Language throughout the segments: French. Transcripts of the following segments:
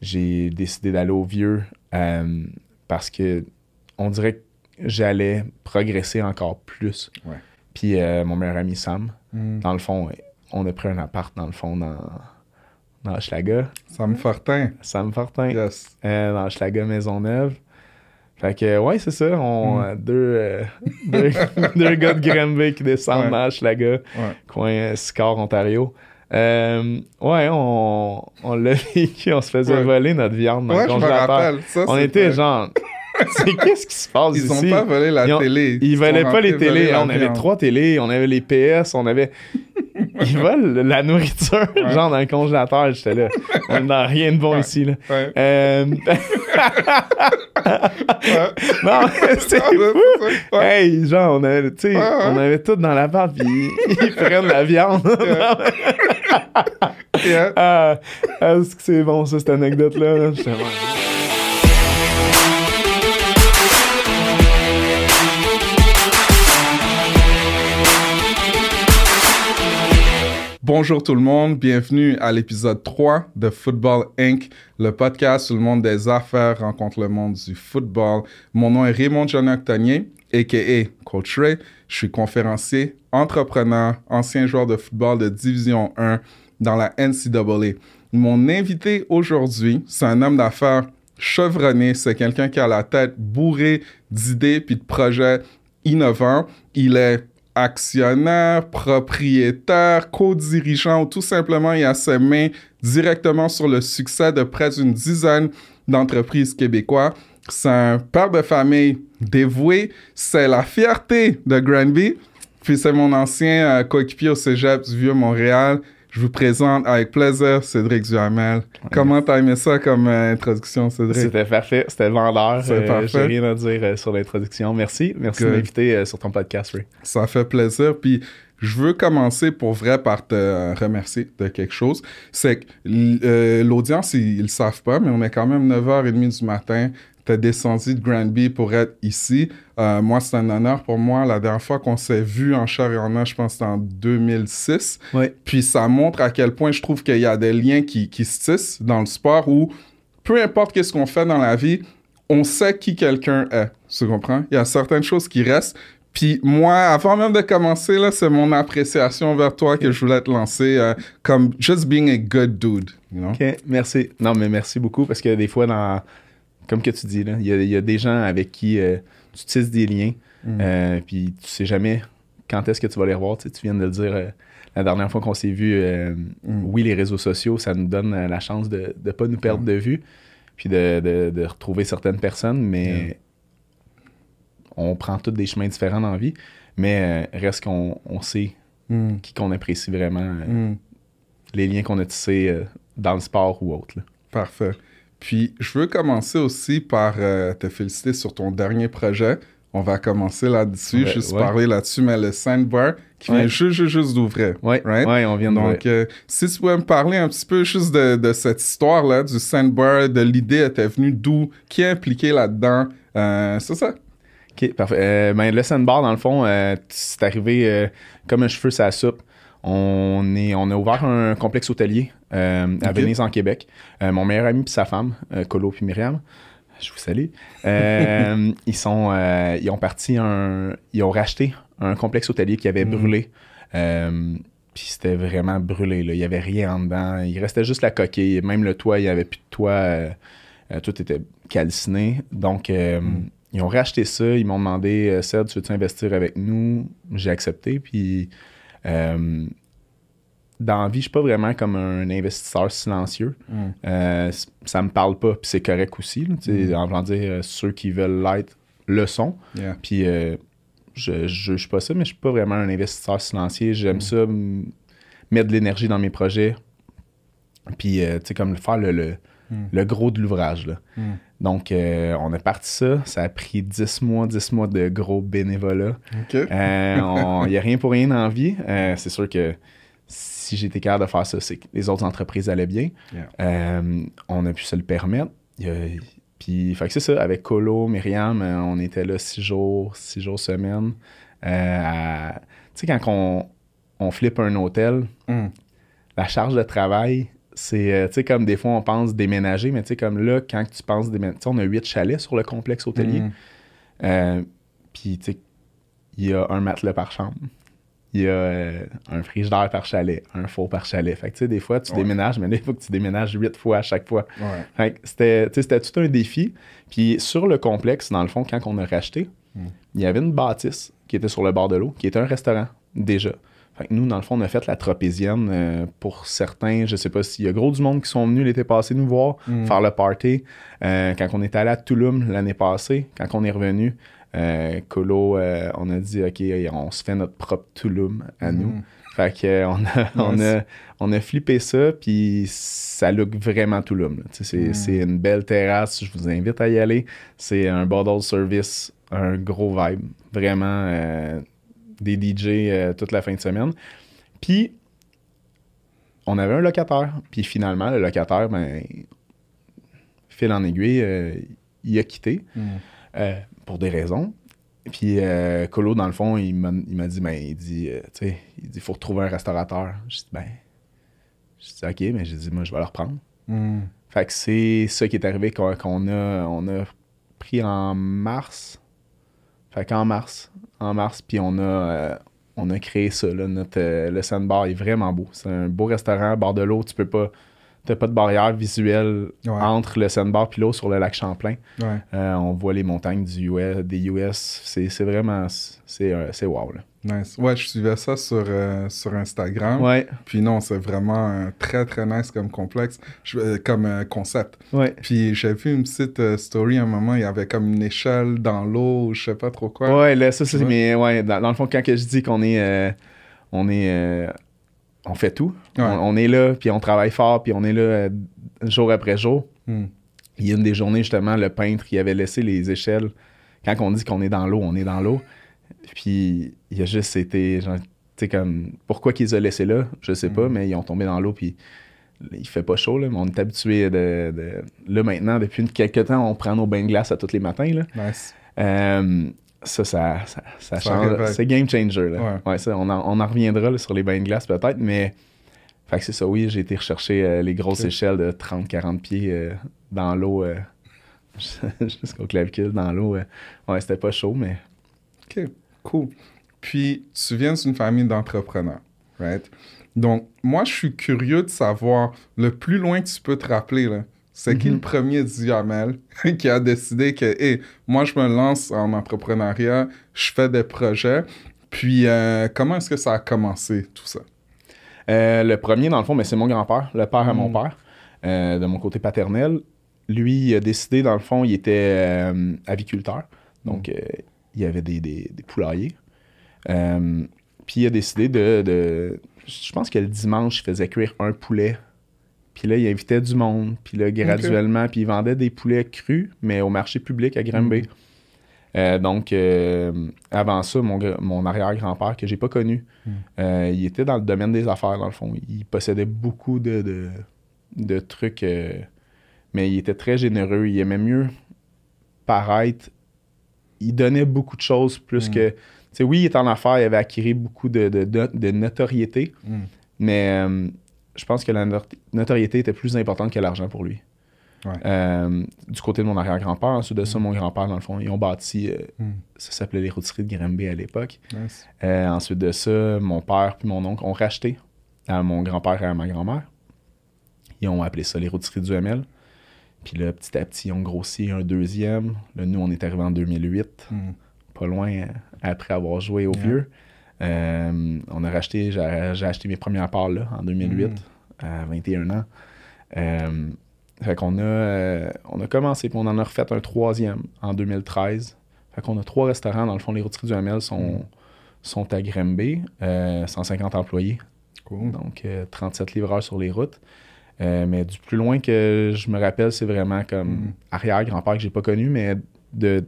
j'ai décidé d'aller au vieux euh, parce que on dirait que j'allais progresser encore plus. Ouais. Puis euh, mon meilleur ami Sam, Mm. dans le fond, on a pris un appart dans le fond dans, dans Hochelaga. Sam Fortin. Sam Fortin, Yes. euh, dans Hochelaga Maisonneuve. Fait que, ouais, c'est ça. On, Mm. deux, deux, deux gars de Granby qui descendent Ouais. dans Hochelaga, Ouais. coin Sicard, Ontario. Euh, ouais, on, on l'a vécu, on se faisait Ouais. voler notre viande dans Ouais, le congélateur. Ça, On était genre, c'est qu'est-ce qui se passe Ils ici? ont pas volé la Ils ont- télé. Ils sont volaient pas les télés. On avait viande. trois télés, on avait les PS, on avait. Ils volent la nourriture, Ouais. genre dans le congélateur. J'étais là. On n'a rien de bon Ouais. ici, là. Ouais. Euh, non, c'est Ah, ouais, fou. Hey, genre, on avait, on avait tout dans l'appart, puis ils, ils prennent la viande. Yeah. ah, est-ce que c'est bon, ça, cette anecdote-là? là? Bonjour tout le monde, bienvenue à l'épisode 3 de Football Inc., le podcast où le monde des affaires rencontre le monde du football. Mon nom est Raymond John Octanier, a.k.a. Coach Ray. Je suis conférencier, entrepreneur, ancien joueur de football de Division 1 dans la NCAA. Mon invité aujourd'hui, c'est un homme d'affaires chevronné, c'est quelqu'un qui a la tête bourrée d'idées puis de projets innovants. Il est actionnaire, propriétaire, co-dirigeant ou tout simplement il a ses mains directement sur le succès de près d'une dizaine d'entreprises québécoises. C'est un père de famille dévoué, c'est la fierté de Granby, puis c'est mon ancien euh, coéquipier au Cégep du Vieux-Montréal. Je vous présente avec plaisir Cédric Duhamel. Comment t'as aimé ça comme euh, introduction, Cédric? C'était parfait, c'était vendeur. C'est Euh, parfait. J'ai rien à dire euh, sur l'introduction. Merci. Merci de Good. m'inviter euh, sur ton podcast, Ray. Ça fait plaisir. Puis je veux commencer pour vrai par te remercier de quelque chose. C'est que l'audience, ils, ils le savent pas, mais on est quand même 9h30 du matin. T'es descendu de Granby pour être ici. Euh, moi, c'est un honneur pour moi. La dernière fois qu'on s'est vu en chair et en os, je pense que c'était en 2006. Oui. Puis ça montre à quel point je trouve qu'il y a des liens qui, qui se tissent dans le sport où peu importe qu'est-ce qu'on fait dans la vie, on sait qui quelqu'un est. Tu comprends? Il y a certaines choses qui restent. Puis moi, avant même de commencer, là, c'est mon appréciation vers toi que je voulais te lancer euh, comme just being a good dude. You know? OK, merci. Non, mais merci beaucoup parce que des fois, dans, comme que tu dis, là, il y, a- il y a des gens avec qui euh, tu tisses des liens, Mm. euh, puis tu sais jamais quand est-ce que tu vas les revoir. Tu, sais, tu viens de le dire euh, la dernière fois qu'on s'est vu. euh, Mm. Oui, les réseaux sociaux, ça nous donne la chance de ne pas nous perdre de vue, puis de, de- de retrouver certaines personnes, mais on prend tous des chemins différents dans la vie, mais reste qu'on on sait Mm. qui qu'on apprécie vraiment, Mm. les liens qu'on a tissés dans le sport ou autre. là. Parfait. Puis, je veux commencer aussi par euh, te féliciter sur ton dernier projet. On va commencer là-dessus, Ouais, juste ouais. parler là-dessus, mais le Sandbar qui Ouais. vient juste, juste, juste d'ouvrir. Ouais, right? ouais, on vient de Donc, euh, si tu pouvais me parler un petit peu juste de, de cette histoire-là, du Sandbar, de l'idée était venue d'où, qui est impliqué là-dedans, euh, c'est ça? OK, parfait. Ben, le sandbar, dans le fond, c'est arrivé comme un cheveu sur la soupe. On, est, on a ouvert un complexe hôtelier euh, à. Venise, en Québec. Euh, mon meilleur ami puis sa femme, euh, Colo puis Myriam, je vous salue. Euh, ils, sont, ils ont parti un... Ils ont racheté un complexe hôtelier qui avait Mhm. brûlé. Puis c'était vraiment brûlé. Là. Il n'y avait rien en dedans. Il restait juste la coquille. Même le toit, il n'y avait plus de toit. tout était calciné. Donc, Mm. ils ont racheté ça. Ils m'ont demandé Ced, tu veux-tu investir avec nous? J'ai accepté. Puis, euh, dans la vie, je suis pas vraiment comme un investisseur silencieux. Euh, c- ça me parle pas. Puis c'est correct aussi. là. Mm. En voulant dire, euh, ceux qui veulent l'être le sont. Yeah. Puis euh, je, je juge pas ça, mais je suis pas vraiment un investisseur silencieux. J'aime Mm. ça, mettre de l'énergie dans mes projets. Puis, euh, tu sais, comme faire le, le, Mm. le gros de l'ouvrage. là. Mm. Donc, euh, on a parti ça. Ça a pris 10 mois, 10 mois de gros bénévolat. Il n'y a rien pour rien la vie. Euh, c'est sûr que si j'étais capable de faire ça, c'est que les autres entreprises allaient bien. Yeah. Euh, on a pu se le permettre. Il y a- puis, fait que c'est ça. Avec Colo, Myriam, euh, on était là six jours, six jours semaine. Euh, Tu sais, quand on, on flippe un hôtel, Mm. la charge de travail, C'est, euh, tu sais, comme des fois, on pense déménager, mais tu sais, comme là, quand tu penses déménager, on a huit chalets sur le complexe hôtelier. Mm. Euh, Puis, tu sais, il y a un matelas par chambre. Il y a euh, un frigidaire par chalet, un four par chalet. Fait que, tu sais, des fois, tu Ouais. déménages, mais là, il faut que tu déménages huit fois à chaque fois. Ouais. Fait que c'était tout un défi. Puis, sur le complexe, dans le fond, quand on a racheté, Mm. il y avait une bâtisse qui était sur le bord de l'eau, qui était un restaurant, déjà. Fait que nous, dans le fond, on a fait la tropézienne euh, pour certains. Je sais pas s'il y a gros du monde qui sont venus l'été passé nous voir, Mm. faire le party. Euh, quand on était allé à Touloum l'année passée, quand on est revenu, euh, Colo, on a dit, OK, on se fait notre propre Touloum à nous. Mm. Fait que, euh, on, a, on, a, on a flippé ça, puis ça look vraiment Touloum. là. Tu sais, C'est Mm. c'est une belle terrasse, je vous invite à y aller. C'est un bottle service, un gros vibe. Vraiment des DJ euh, toute la fin de semaine. Puis, on avait un locataire. Puis finalement, le locataire, ben, fil en aiguille, euh, il a quitté Mm. euh, pour des raisons. Puis euh, Colo, dans le fond, il m'a dit, ben, il dit, tu sais, il dit, faut retrouver un restaurateur. J'ai dit, ben, j'ai dit, ok, mais j'ai dit, moi, je vais le reprendre. Mm. Fait que c'est ça qui est arrivé qu'on qu'on a, on a pris en mars. Fait qu'en mars, en mars, puis on a, euh, on a créé ça. Là, notre, euh, le Sandbar est vraiment beau. C'est un beau restaurant, bord de l'eau. Tu peux pas, t'as pas de barrière visuelle Ouais. entre le Sandbar puis l'eau sur le lac Champlain. Ouais. Euh, on voit les montagnes du US, des US. C'est c'est vraiment, c'est euh, c'est wow. Là. Nice. Ouais, je suivais ça sur, euh, sur Instagram. Ouais, Puis non, c'est vraiment très, très nice comme complexe, je- comme concept. ouais. Puis j'ai vu une petite story à un moment, il y avait comme une échelle dans l'eau, je sais pas trop quoi. Ouais, là, ça, c'est. Mais ouais, dans, dans le fond, quand que je dis qu'on est. on est. on fait tout. Ouais. On, on est là, puis on travaille fort, puis on est là euh, jour après jour. Mm. Il y a une des journées, justement, le peintre, il avait laissé les échelles. Quand on dit qu'on est dans l'eau, on est dans l'eau. Puis il a juste été. genre, Tu sais, comme. Pourquoi qu'ils ont laissé là, je sais pas, Mm. mais ils ont tombé dans l'eau, puis. Il fait pas chaud, là, mais on est habitué de, de- Là, maintenant, depuis quelques temps, on prend nos bains de glace à tous les matins, là. Nice. Euh, ça, ça, ça, change. C'est game changer. Là. Ouais. Ouais, ça, on, en, on en reviendra là, sur les bains de glace peut-être, mais. Fait que c'est ça, oui, j'ai été rechercher euh, les grosses échelles de 30-40 pieds euh, dans l'eau, euh, jusqu'au clavicule dans l'eau. Ouais, c'était pas chaud, mais. OK, cool. Puis, tu viens d'une famille d'entrepreneurs, right? Donc, moi, je suis curieux de savoir, le plus loin que tu peux te rappeler, là, c'est qui Mhm. le premier Duhamel qui a décidé que, hey, moi, je me lance en entrepreneuriat, je fais des projets. Puis, euh, comment est-ce que ça a commencé, tout ça? Euh, le premier, dans le fond, mais c'est mon grand-père, le père à mon Mm. père, euh, de mon côté paternel. Lui, il a décidé, dans le fond, il était euh, aviculteur. Donc, euh, il y avait des, des- des poulaillers. Puis, il a décidé de, de- Je pense que le dimanche, il faisait cuire un poulet. Puis là, il invitait du monde. Puis là, graduellement, puis il vendait des poulets crus, mais au marché public à Granby. Euh, donc, euh, avant ça, mon, mon arrière-grand-père, que j'ai pas connu, Mm. euh, il était dans le domaine des affaires, dans le fond. Il possédait beaucoup de, de, de trucs, mais il était très généreux. Il aimait mieux paraître. Il donnait beaucoup de choses plus Mm. que. Tu sais, oui, il était en affaires, il avait acquis beaucoup de, de, notoriété, Mm. mais je pense que la not- notoriété était plus importante que l'argent pour lui. Ouais. Euh, du côté de mon arrière-grand-père, ensuite de ça, mon grand-père, dans le fond, ils ont bâti, euh, Mm. ça s'appelait les rôtisseries de Granby à l'époque. Nice. Euh, ensuite de ça, mon père puis mon oncle ont racheté à mon grand-père et à ma grand-mère. Ils ont appelé ça les rôtisseries du ML. Puis là, petit à petit, ils ont grossi un deuxième. Là, nous, on est arrivé en 2008, Mm. pas loin après avoir joué au Yeah. vieux. Euh, on a racheté, j'ai acheté mes premières parts là, en 2008, Mm. à 21 ans. Euh, fait qu'on a, euh, on a commencé, puis on en a refait un troisième en 2013. Fait qu'on a trois restaurants, dans le fond, les rôtisseries du ML sont, Mm. sont à Grimby, euh, 150 employés, Cool. donc euh, 37 livreurs sur les routes. Mais du plus loin que je me rappelle, c'est vraiment comme Mm. arrière-grand-père que j'ai pas connu, mais de,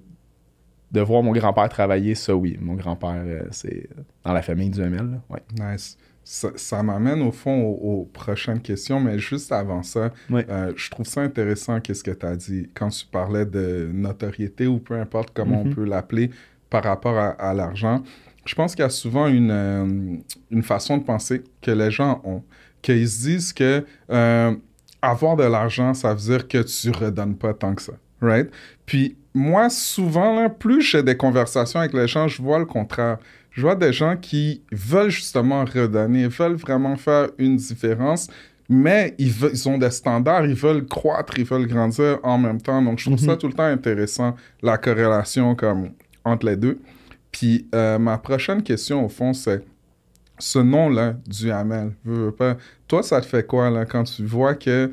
de voir mon grand-père travailler, ça oui. Mon grand-père, euh, c'est dans la famille du ML. là. Ouais. Nice. Ça, ça m'amène au fond aux, aux prochaines questions, mais juste avant ça, euh, je trouve ça intéressant qu'est-ce que tu as dit? Quand tu parlais de notoriété ou peu importe comment Mhm. on peut l'appeler par rapport à, à l'argent. Je pense qu'il y a souvent une, euh, une façon de penser que les gens ont. qu'ils se disent que euh, avoir de l'argent, ça veut dire que tu redonnes pas tant que ça, right? Puis moi, souvent, là, plus j'ai des conversations avec les gens, je vois le contraire. Je vois des gens qui veulent justement redonner, veulent vraiment faire une différence, mais ils, ils ont des standards, ils veulent croître, ils veulent grandir en même temps. Donc, je trouve ça tout le temps intéressant, la corrélation comme entre les deux. Puis, euh, ma prochaine question, au fond, c'est ce nom-là, Duhamel, veux, veux pas, toi, ça te fait quoi là, quand tu vois que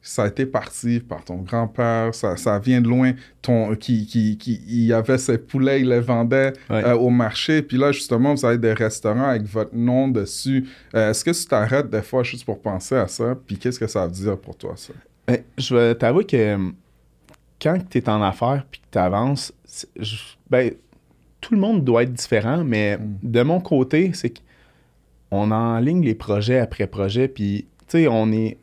ça a été parti par ton grand-père, ça, ça vient de loin, ton, qui, qui, qui, il y avait ses poulets, il les vendait Ouais. euh, au marché, puis là, justement, vous avez des restaurants avec votre nom dessus. Euh, Est-ce que tu t'arrêtes des fois juste pour penser à ça, puis qu'est-ce que ça veut dire pour toi, ça? Ben, je vais t'avouer que euh, quand tu es en affaires puis que tu avances, ben, tout le monde doit être différent, mais Mm. de mon côté, c'est qu'on enligne les projets après projet, puis tu sais, on est.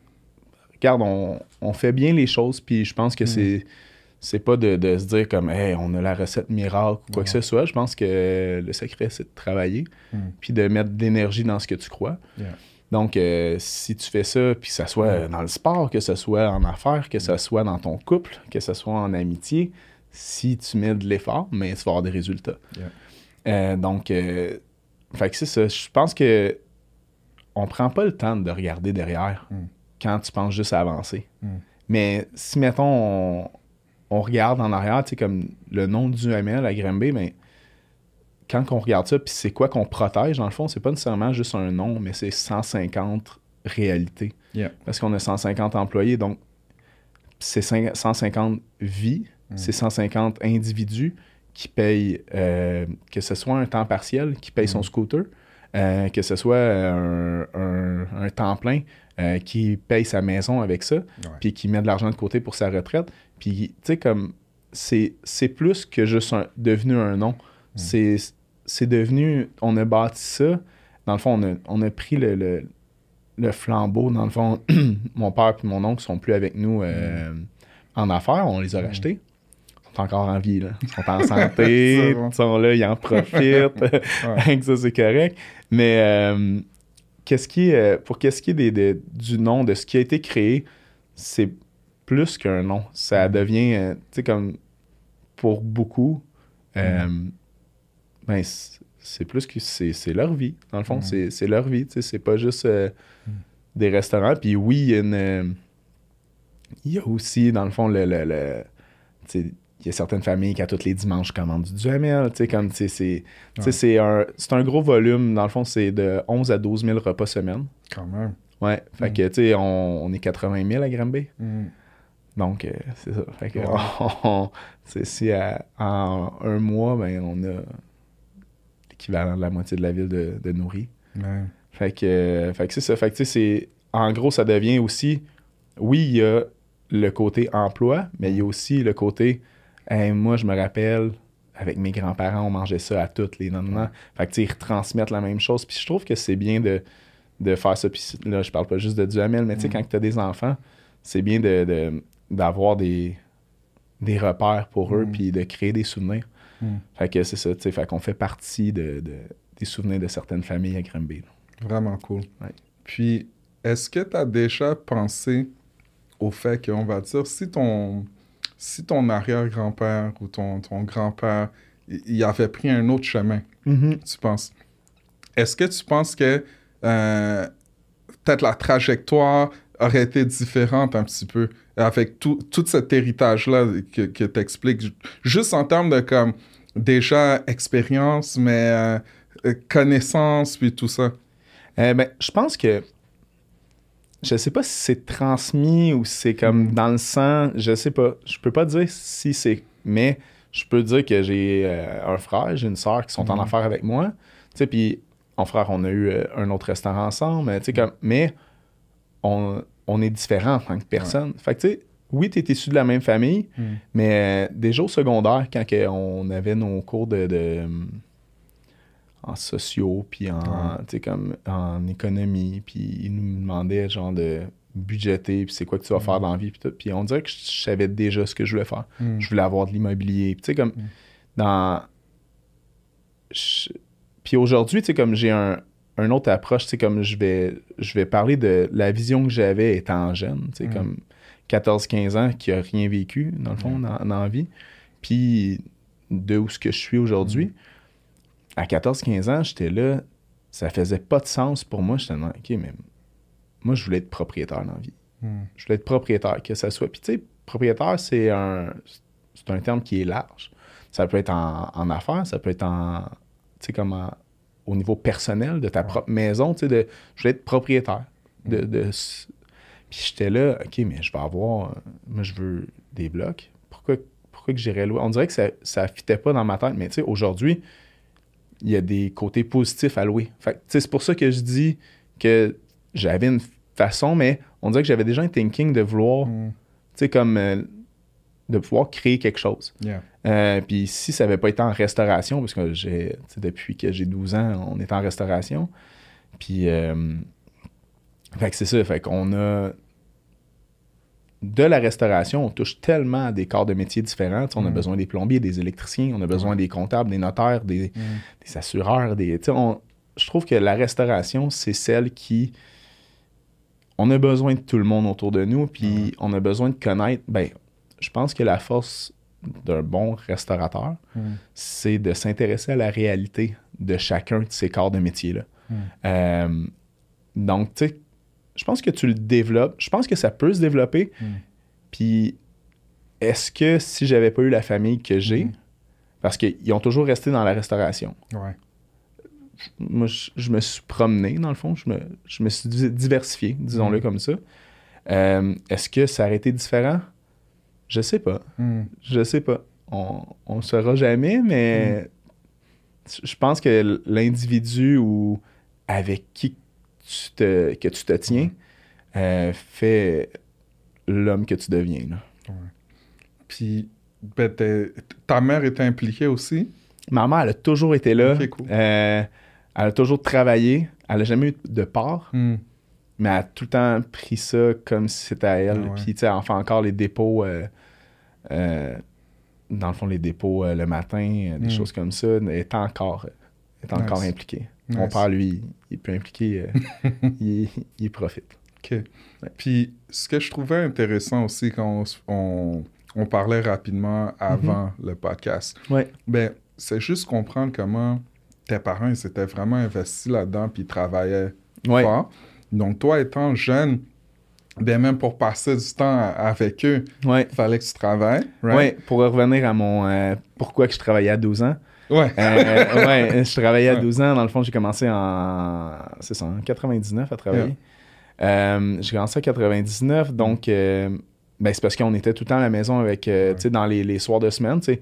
Regarde, on, on fait bien les choses, puis je pense que Mm. c'est. C'est pas de, de se dire comme, hey, on a la recette miracle ou quoi que ce soit. Je pense que le secret, c'est de travailler, Mm. puis de mettre de l'énergie dans ce que tu crois. Yeah. Donc, euh, si tu fais ça, puis que ça soit dans le sport, que ce soit en affaires, que ce soit dans ton couple, que ce soit en amitié, si tu mets de l'effort, mais tu vas avoir des résultats. Yeah. Euh, donc, euh, fait que c'est ça. Je pense que on prend pas le temps de regarder derrière Mm. Quand tu penses juste à avancer. Mm. Mais si, mettons, on, on regarde en arrière, tu sais, comme le nom du ML à Grimby, mais quand on regarde ça, puis c'est quoi qu'on protège, dans le fond, c'est pas nécessairement juste un nom, mais c'est 150 réalités. Yeah. Parce qu'on a 150 employés, donc c'est cin- 150 vies, Mm. c'est 150 individus qui payent, euh, que ce soit un temps partiel, qui paye son Mm. scooter, euh, que ce soit un, un- un temps plein euh, qui paye sa maison avec ça, puis qui met de l'argent de côté pour sa retraite. Puis, tu sais, comme, c'est plus que juste un- devenu un nom. C'est c'est devenu, on a bâti ça. Dans le fond, on a, on a pris le, le, le flambeau. Dans le fond, mon père et mon oncle sont plus avec nous euh, en affaires. On les a rachetés. Ils sont encore en vie, là. Ils sont en santé, ils sont là, ils en profitent. Ça, c'est correct. Mais euh, qu'est-ce qui est, euh, pour qu'est-ce qui est des- des- du nom, de ce qui a été créé, c'est plus qu'un nom. Ça devient, euh, tu sais, comme pour beaucoup, euh, ben, c'est- plus que c'est c'est leur vie. Dans le fond, Mhm. c'est c'est leur vie. tu sais, C'est pas juste euh, Mhm. des restaurants. Puis oui, il y a une. il y a aussi, dans le fond, le. le- le- y a certaines familles qui, à tous les dimanches, commandent du duhamel. Tu sais, comme, tu sais, c'est tu sais, Ouais. c'est un, c'est un gros volume. Dans le fond, c'est de 11 à 12 000 repas semaine. Quand même. Ouais. Fait que, tu sais, on, on est 80 000 à Granby. Mm. Donc, euh, c'est ça. Fait que, on- si à- en un mois, ben, on a l'équivalent de la moitié de la ville de, de nourris. Ouais. Fait que, euh, fait que c'est ça. Fait que, tu sais, c'est... En gros, ça devient aussi... Oui, il y a le côté emploi, mais il y a aussi le côté... Hey, moi, je me rappelle, avec mes grands-parents, on mangeait ça à toutes les non Fait que, tu sais, ils retransmettent la même chose. Puis je trouve que c'est bien de, de faire ça. Puis là, je parle pas juste de Duhamel, mais tu sais, Mm. quand tu as des enfants, c'est bien de, de- d'avoir des, des repères pour eux, Mm. puis de créer des souvenirs. Mm. Fait que c'est ça, tu sais. Fait qu'on fait partie de, de- des souvenirs de certaines familles à Granby. là. Vraiment cool. Ouais. Puis, est-ce que tu as déjà pensé au fait qu'on va dire, si ton, si ton arrière-grand-père ou ton, ton grand-père, il avait pris un autre chemin, tu penses, est-ce que tu penses que euh, peut-être la trajectoire aurait été différente un petit peu avec tout, tout cet héritage-là que, que tu expliques, juste en termes de comme déjà expérience, mais euh, connaissance, puis tout ça? Euh, ben, je pense que. Je sais pas si c'est transmis ou si c'est comme Mm. dans le sang. Je sais pas. Je peux pas dire si c'est. Mais je peux dire que j'ai euh, un frère, j'ai une soeur qui sont en Mm. affaires avec moi. Tu sais, puis mon frère, on a eu euh, un autre restaurant ensemble. Tu sais, comme. Mais on, on est différents en tant que personne. Fait que, tu sais, oui, tu es issu de la même famille, Mm. mais euh, déjà au secondaire, quand que on avait nos cours de, de, en sociaux, puis en, Ouais. comme en économie, puis ils nous demandaient genre de budgéter, puis c'est quoi que tu vas faire dans la vie, puis tout. Puis on dirait que je savais déjà ce que je voulais faire. Mm. Je voulais avoir de l'immobilier. Puis tu sais, comme Mm. dans. je- Puis aujourd'hui, tu sais, comme j'ai un, une autre approche, tu sais, comme je vais, je vais parler de la vision que j'avais étant jeune, tu sais, Mm. comme 14-15 ans, qui a rien vécu, dans le fond, dans, dans la vie. Puis de où ce que je suis aujourd'hui. À 14-15 ans, j'étais là, ça faisait pas de sens pour moi. J'étais là, OK, mais moi, je voulais être propriétaire dans la vie. Hmm. Je voulais être propriétaire, que ça soit. Puis tu sais, propriétaire, c'est un, c'est un terme qui est large. Ça peut être en, en affaires, ça peut être en, tu sais, comme en- au niveau personnel de ta propre maison, tu sais, de, je voulais être propriétaire. De, de, s- puis j'étais là, OK, mais je vais avoir, moi, je veux des blocs. Pourquoi, pourquoi que j'irais louer? On dirait que ça ne fitait pas dans ma tête, mais tu sais, aujourd'hui, il y a des côtés positifs à louer. Fait c'est pour ça que je dis que j'avais une façon, mais on dirait que j'avais déjà un thinking de vouloir, tu sais, comme euh, de pouvoir créer quelque chose. Yeah. Euh, puis si ça n'avait pas été en restauration, parce que j'ai, depuis que j'ai 12 ans, on est en restauration. Puis, euh, fait que c'est ça, fait qu'on a. De la restauration, on touche tellement à des corps de métiers différents. On a Mm. besoin des plombiers, des électriciens, on a besoin des comptables, des notaires, des, Hmm. des assureurs. Des, on- je trouve que la restauration, c'est celle qui. On a besoin de tout le monde autour de nous, puis on a besoin de connaître. Ben, je pense que la force d'un bon restaurateur, c'est de s'intéresser à la réalité de chacun de ces corps de métier-là. Mm. Euh, donc, tu sais, je pense que tu le développes. Je pense que ça peut se développer. Mm. Puis, est-ce que si j'avais pas eu la famille que j'ai, Mm. parce qu'ils ont toujours resté dans la restauration, Ouais. moi, je, je me suis promené, dans le fond. Je me, je me suis di- diversifié, disons-le Mm. comme ça. Euh, Est-ce que ça aurait été différent? Je sais pas. Hmm. Je sais pas. On ne saura jamais, mais je pense que l'individu ou avec qui tu te, que tu te tiens euh, fait l'homme que tu deviens. là. Puis, ben, ta mère était impliquée aussi? Ma mère, elle a toujours été là. Cool. Euh, elle a toujours travaillé. Elle n'a jamais eu de part. Hmm. mais elle a tout le temps pris ça comme si c'était à elle. Ah ouais. Puis, tu sais, elle fait encore les dépôts, euh, dans le fond, les dépôts le matin, des Mm. choses comme ça. Elle est encore, est encore Nice. impliquée. Mon Nice. père, lui, il est plus impliqué. euh, il, il profite. OK. Puis, ce que je trouvais intéressant aussi quand on, on, on parlait rapidement avant le podcast, Ouais. ben, c'est juste comprendre comment tes parents, ils s'étaient vraiment investis là-dedans puis ils travaillaient Ouais. fort. Donc, toi, étant jeune, ben, même pour passer du temps avec eux, il fallait que tu travailles, right? pour revenir à mon euh, pourquoi que je travaillais à 12 ans. Ouais. Euh, ouais, je travaillais à Ouais. 12 ans. Dans le fond, j'ai commencé en. C'est ça, en 99 à travailler. Euh, j'ai commencé en 99, donc euh, ben, c'est parce qu'on était tout le temps à la maison avec, Ouais. tu sais, dans les, les soirs de semaine, tu sais,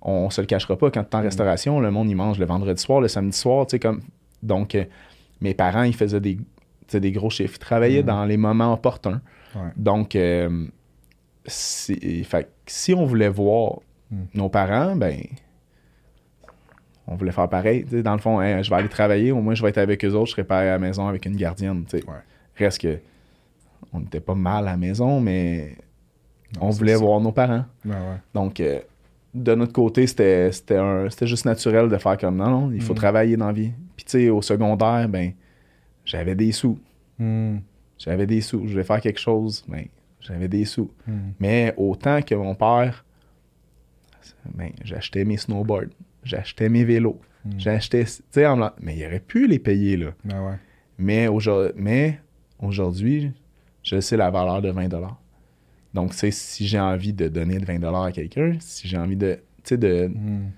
on se le cachera pas, quand tu es en Mm. restauration, le monde, il mange le vendredi soir, le samedi soir, tu sais, comme... Donc, mes parents, ils faisaient des, gros chiffres. Ils travaillaient Mm. dans les moments opportuns. Donc, si, fait si on voulait voir Mm. nos parents, ben, on voulait faire pareil. Dans le fond, Hey, je vais aller travailler, au moins je vais être avec eux autres, je serai pas à la maison avec une gardienne. Ouais. Reste que on n'était pas mal à la maison, mais Non, on voulait ça. voir nos parents. Ouais, ouais. Donc, euh, de notre côté, c'était c'était un- c'était juste naturel de faire comme non, non, il faut Mm. travailler dans la vie. Puis, tu sais, au secondaire, ben, j'avais des sous. Hmm. J'avais des sous. Je voulais faire quelque chose, ben, j'avais des sous. Hmm. Mais autant que mon père, ben, j'achetais mes snowboards, j'achetais mes vélos, Mm. j'achetais. Tu sais, mais il aurait pu les payer, là. Ouais. Mais aujourd'hui, je sais la valeur de 20 Donc, sais, si j'ai envie de donner de 20 à quelqu'un, si j'ai envie de. Tu sais, de. Hmm.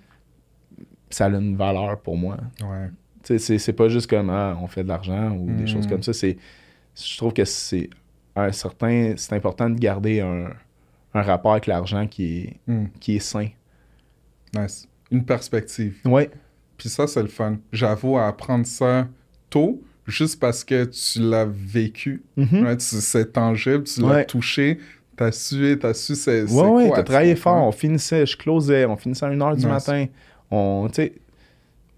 Ça a une valeur pour moi. Ouais. Tu sais, c'est- c'est pas juste comme ah, on fait de l'argent ou des choses comme ça. C'est, je trouve que c'est un certain, c'est important de garder un, un rapport avec l'argent qui est, Hmm. qui est sain. Nice. Une perspective. Ouais, Puis ça, c'est le fun. J'avoue à apprendre ça tôt, juste parce que tu l'as vécu. Mhm. C'est tangible, tu l'as Ouais. touché, t'as su, t'as su c'est ouais, ouais, t'as travaillé fort. On finissait, je closais, on finissait à 1h du matin. On, tu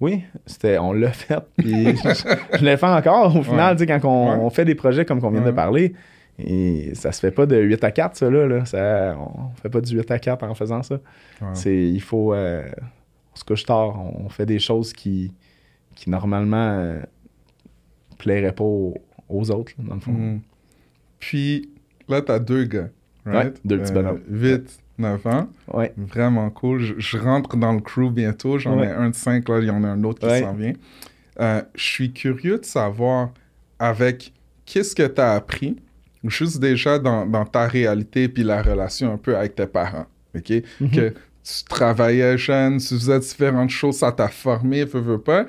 oui, c'était, on l'a fait. Puis je, je l'ai fait encore. Au final, Ouais. quand on, Ouais. on fait des projets comme qu'on vient Ouais. de parler, et ça se fait pas de 8 à 4, ça, là. là. Ça, on fait pas du 8 à 4 en faisant ça. C'est, il faut. euh, on se couche tard, on fait des choses qui, qui normalement. euh, plairait pas aux, aux autres, dans le fond. Mhm. Puis là, t'as deux gars. Right? Ouais, deux petits bonhommes. 8, 9 ans. Ouais. Vraiment cool. Je, je rentre dans le crew bientôt. J'en Ouais. ai un de 5, là, il y en a un autre qui Ouais. s'en vient. Euh, je suis curieux de savoir avec qu'est-ce que tu as appris, juste déjà dans, dans ta réalité puis la relation un peu avec tes parents. OK? Mhm. Que tu travaillais jeune, tu faisais différentes choses, ça t'a formé, veux, veux pas.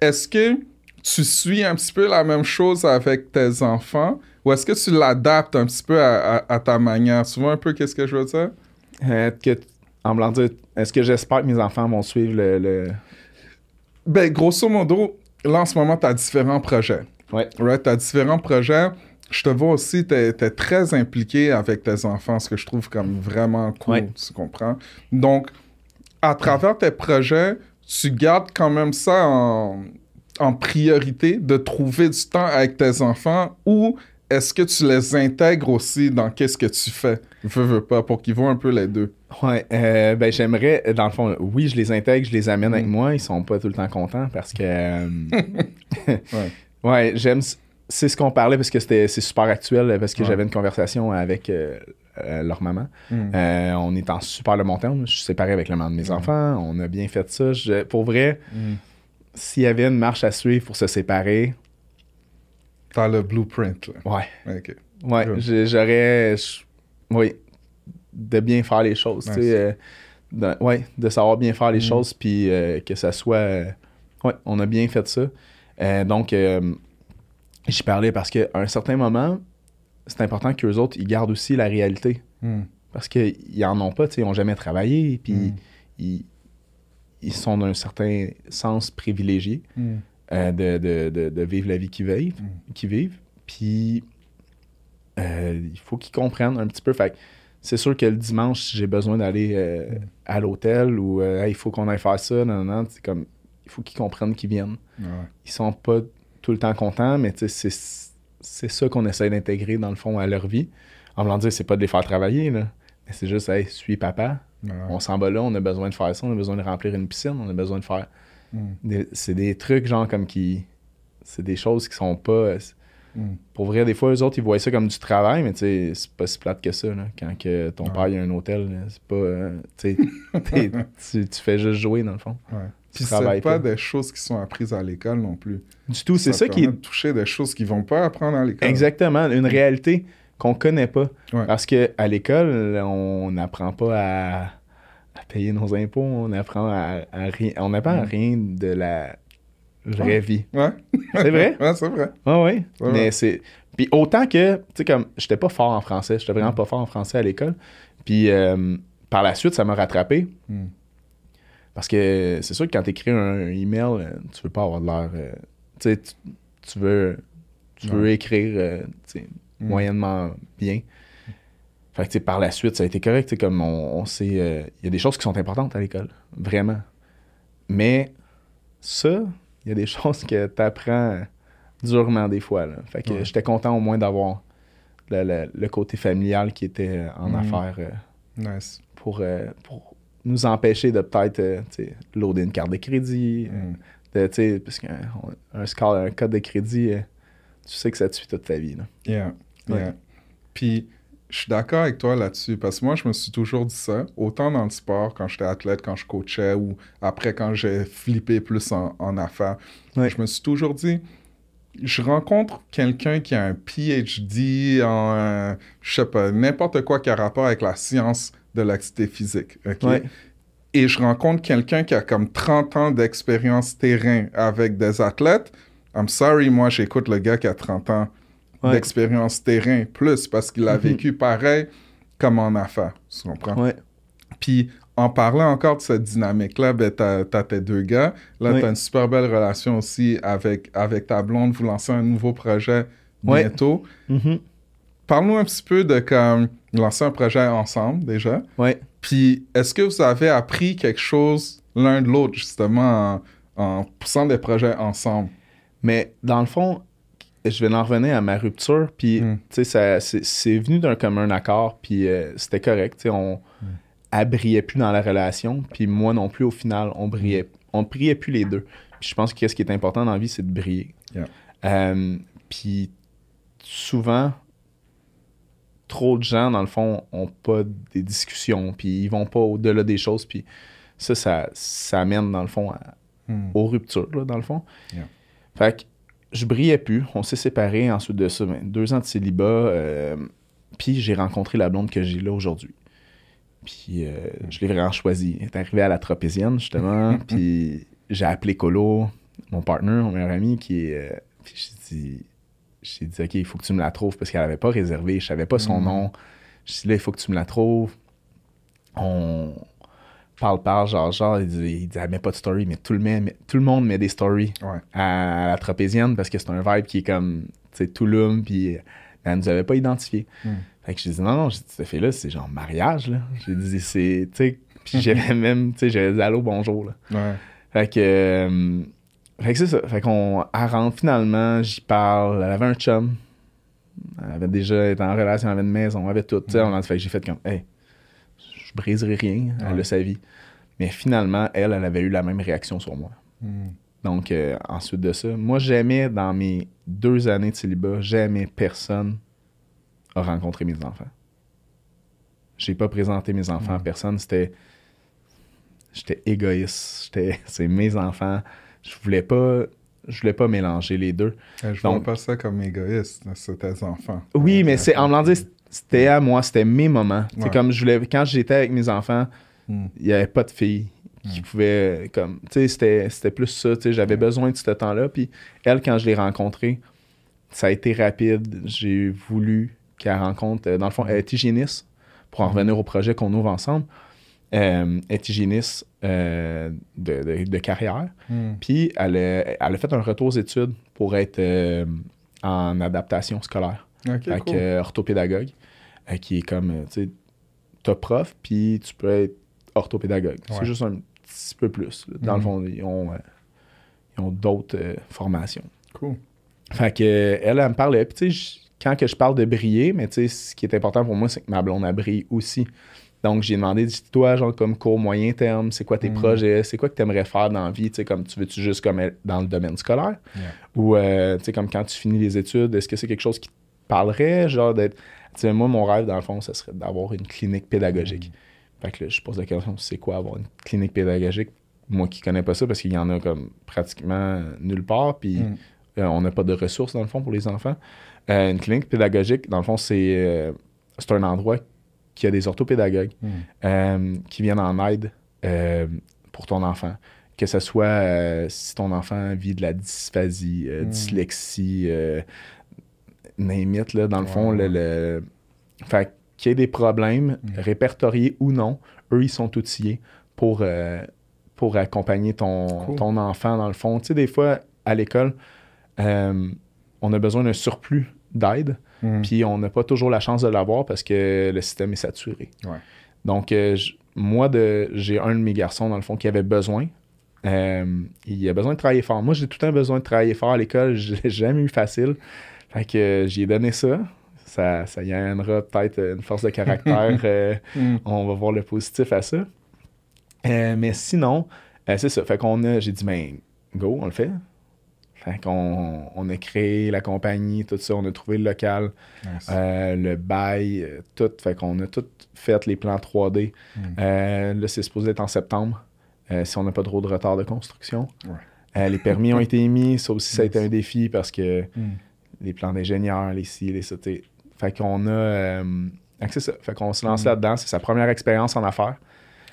Est-ce que tu suis un petit peu la même chose avec tes enfants ou est-ce que tu l'adaptes un petit peu à, à- à ta manière? Tu vois un peu qu'est-ce que je veux dire? Euh, que, en dire, est-ce que j'espère que mes enfants vont suivre le. le... Ben, grosso modo, là, en ce moment, tu as différents projets. Ouais. Right? Tu as différents projets. Je te vois aussi, tu es, très impliqué avec tes enfants, ce que je trouve comme vraiment cool, Ouais. tu comprends? Donc, à travers tes projets, tu gardes quand même ça en, en priorité de trouver du temps avec tes enfants ou est-ce que tu les intègres aussi dans qu'est-ce que tu fais? Veux, veux pas, pour qu'ils voient un peu les deux. Ouais, euh, ben j'aimerais, dans le fond, oui, je les intègre, je les amène avec Mm. moi, ils sont pas tout le temps contents parce que. euh, Ouais. ouais, j'aime. C'est ce qu'on parlait parce que c'était c'est super actuel parce que Ouais. j'avais une conversation avec euh, euh, leur maman. Mm. Euh, on est en super de bon terme. Je suis séparé avec la maman de mes Mm. enfants. On a bien fait ça. Je- pour vrai, Mm. s'il y avait une marche à suivre pour se séparer, T'as le blueprint, là. ouais, OK. ouais, j'aurais, oui, de bien faire les choses, tu sais, euh, de, ouais, de savoir bien faire les choses, puis euh, que ça soit, euh, ouais, on a bien fait ça. Euh, donc, euh, j'y parlais parce qu'à un certain moment, c'est important qu'eux autres, ils gardent aussi la réalité. Mm. Parce qu'ils en ont pas, tu sais, ils n'ont jamais travaillé, puis Mm. ils, ils sont d'un certain sens privilégiés Mm. euh, de, de- de- de vivre la vie qu'ils vivent. Mm. qu'ils vivent. Puis, euh, il faut qu'ils comprennent un petit peu. Fait c'est sûr que le dimanche, si j'ai besoin d'aller euh, à l'hôtel ou euh, Hey, il faut qu'on aille faire ça, non, non, non, comme, il faut qu'ils comprennent qu'ils viennent. Ouais. Ils sont pas tout le temps contents, mais tu sais, c'est c'est ça qu'on essaie d'intégrer dans le fond à leur vie. En voulant dire, c'est pas de les faire travailler, là. Mais c'est juste, hey, suis papa, Ouais. on s'en va là, on a besoin de faire ça, on a besoin de remplir une piscine, on a besoin de faire. Mm. des- C'est des trucs, genre, comme qui. C'est des choses qui sont pas. Mm. Pour vrai, des fois, eux autres, ils voient ça comme du travail, mais c'est pas si plate que ça. Là. Quand que ton Ouais. père, il a un hôtel, c'est pas. euh, tu fais juste jouer, dans le fond. Ouais. Puis c'est pas, pas. des choses qui sont apprises à l'école non plus. Du tout, c'est ça, qui est toucher des choses qu'ils vont pas apprendre à l'école. exactement une réalité qu'on connaît pas. Ouais. Parce que à l'école, on n'apprend pas à, à payer nos impôts, on apprend à, à rien. On n'apprend à Mm. rien de la vraie Ouais. vie. Ouais. C'est vrai? ouais, c'est vrai. Ah oui. Ouais, Mais ouais. c'est. Puis autant que, tu sais, comme, j'étais pas fort en français, j'étais vraiment pas fort en français à l'école. Puis euh, par la suite, ça m'a rattrapé. Mm. Parce que c'est sûr que quand t'écris un email, euh, tu veux pas avoir de l'air. euh, tu sais, tu, tu veux. Tu veux Ouais. écrire, euh, tu sais, Mm. moyennement bien. Fait que, tu sais, par la suite, ça a été correct. tu sais, Comme on, on sait. Il y a des choses qui sont importantes à l'école. Vraiment. Mais ça, il y a des choses que t'apprends durement des fois. Là. Fait que Ouais. j'étais content au moins d'avoir le, le- le côté familial qui était en Mm. affaires euh, Nice. pour, euh, pour nous empêcher de peut-être euh, tu loader une carte de crédit. Mm. de, tu parce qu'un un score, un code de crédit, tu sais que ça te suit toute ta vie. Là. Yeah. Ouais. Yeah. Puis, je suis d'accord avec toi là-dessus, parce que moi, je me suis toujours dit ça, autant dans le sport, quand j'étais athlète, quand je coachais, ou après, quand j'ai flippé plus en, en affaires. Ouais. Je me suis toujours dit, je rencontre quelqu'un qui a un PhD en, euh, je sais pas, n'importe quoi qui a rapport avec la science de l'activité physique. OK? Ouais. Et je rencontre quelqu'un qui a comme 30 ans d'expérience terrain avec des athlètes. I'm sorry, moi, j'écoute le gars qui a 30 ans Ouais. d'expérience terrain plus parce qu'il a Mhm. vécu pareil comme en affaires. Tu comprends? Ouais. Puis en parlant encore de cette dynamique-là, ben, t'as as tes deux gars. Là, Oui. t'as une super belle relation aussi avec, avec ta blonde. Vous lancez un nouveau projet bientôt. Mhm. Parle-nous un petit peu de comme lancer un projet ensemble déjà. Ouais. Puis est-ce que vous avez appris quelque chose l'un de l'autre justement en, en poussant des projets ensemble? Mais dans le fond, je vais en revenir à ma rupture, puis Mm. tu sais, ça- c'est c'est venu d'un commun accord, puis euh, c'était correct. tu sais, On elle brillait plus dans la relation, puis moi non plus au final, on brillait. On brillait plus les deux. Puis je pense que ce qui est important dans la vie, c'est de briller. Yeah. Euh, puis souvent, trop de gens, dans le fond, ont pas des discussions, puis ils vont pas au-delà des choses, puis ça, ça, ça amène, dans le fond, à- Hmm. aux ruptures, là, dans le fond. Yeah. Fait que je brillais plus, on s'est séparés ensuite de ça, ben, deux ans de célibat, euh, puis j'ai rencontré la blonde que j'ai là aujourd'hui. Puis euh, je l'ai vraiment choisi. Elle est arrivée à la tropézienne, justement, puis j'ai appelé Colo, mon partner, mon meilleur ami, qui est... euh, puis j'ai dit, j'ai dit, OK, il faut que tu me la trouves, parce qu'elle avait pas réservé, je savais pas son Mhm. nom. Je dit, là, il faut que tu me la trouves. On parle, parle, genre, genre, il dit, il dit, elle met pas de story, mais tout le, met- tout le monde met des stories Ouais. à la tropézienne parce que c'est un vibe qui est comme, tu sais, Touloum, puis elle nous avait pas identifié. Mm. Fait que j'ai dit, non, non, cette fille-là, c'est genre mariage, là. J'ai dit, c'est, tu sais, puis j'avais même, tu sais, j'avais dit allô, bonjour, là. Ouais. Fait que, euh, fait que c'est ça. Fait qu'on, elle rentre finalement, j'y parle, elle avait un chum. Elle avait déjà été en relation, elle avait une maison, elle avait tout, tu sais. on a- Fait que j'ai fait comme, hey, je briserai rien, elle a sa vie. Mais finalement, elle, elle avait eu la même réaction sur moi. Hmm. Donc, euh, ensuite de ça, moi, jamais dans mes deux années de célibat, jamais personne a rencontré mes enfants. J'ai pas présenté mes enfants à Mm. personne. C'était. J'étais égoïste. J'étais. C'est mes enfants. Je voulais pas. Je voulais pas mélanger les deux. Euh, Je Donc- vois pas ça comme égoïste, c'est tes enfants. Oui, mais c'est en me c'était à moi, c'était mes moments. Ouais. comme je voulais. Quand j'étais avec mes enfants, Hmm. il n'y avait pas de filles qui pouvaient comme tu sais c'était plus ça tu sais j'avais besoin de ce temps-là puis elle quand je l'ai rencontrée ça a été rapide j'ai voulu qu'elle rencontre euh, dans le fond elle est hygiéniste pour en revenir au projet qu'on ouvre ensemble euh, elle est hygiéniste euh, de, de- de carrière Hmm. puis elle a, elle a fait un retour aux études pour être en adaptation scolaire cool. euh, orthopédagogue, euh, qui est comme, euh, tu sais, t'as prof, puis tu peux être orthopédagogue. Ouais. C'est juste un petit peu plus. là. Dans Mhm. le fond, ils ont, euh, ils ont d'autres euh, formations. Cool. Fait que, elle, elle me parlait, puis tu sais, quand que je parle de briller, mais tu sais, ce qui est important pour moi, c'est que ma blonde, elle brille aussi. Donc, j'ai demandé, dis toi, genre, comme court, moyen terme, c'est quoi tes Mhm. projets, c'est quoi que tu aimerais faire dans la vie, tu sais, comme, tu veux-tu juste comme être dans le domaine scolaire? Yeah. Ou, euh, tu sais, comme quand tu finis les études, est-ce que c'est quelque chose qui te parlerait, genre d'être... Tu sais, moi, mon rêve, dans le fond, ce serait d'avoir une clinique pédagogique. Fait que là, je pose la question, c'est quoi avoir une clinique pédagogique? Moi qui connais pas ça, parce qu'il y en a comme pratiquement nulle part, puis Mm. euh, on n'a pas de ressources, dans le fond, pour les enfants. Euh, une clinique pédagogique, dans le fond, c'est euh, c'est un endroit qui a des orthopédagogues euh, qui viennent en aide pour ton enfant. Que ce soit euh, si ton enfant vit de la dysphasie, euh, Mm. dyslexie, euh, name it, là, dans le fond, Ouais. le, le- Fait qu'il y ait des problèmes, Mm. répertoriés ou non, eux, ils sont outillés pour, euh, pour accompagner ton, Cool. ton enfant, dans le fond. Tu sais, des fois, à l'école, euh, on a besoin d'un surplus d'aide, Hmm. puis on n'a pas toujours la chance de l'avoir parce que le système est saturé. Ouais. Donc, euh, moi, de, j'ai un de mes garçons, dans le fond, qui avait besoin. Il a besoin de travailler fort. Moi, j'ai tout le temps besoin de travailler fort à l'école. Je l'ai jamais eu facile. Fait que euh, j'y ai donné ça. Ça, ça y amènera peut-être une force de caractère. euh, Hmm. on va voir le positif à ça. Euh, mais sinon, euh, c'est ça. Fait qu'on a, j'ai dit, ben, go, on le fait. Fait qu'on on a créé la compagnie, tout ça, on a trouvé le local, le bail, tout. Fait qu'on a tout fait, les plans 3D. Mm. Là, c'est supposé être en septembre, si on n'a pas trop de retard de construction. Ouais. Les permis ont été émis, ça aussi, ça a été un défi parce que Hmm. Les plans d'ingénieur, les ci, les ça, t'sais. Fait qu'on a... euh, ça. Fait qu'on se lance Mm. là-dedans. C'est sa première expérience en affaires.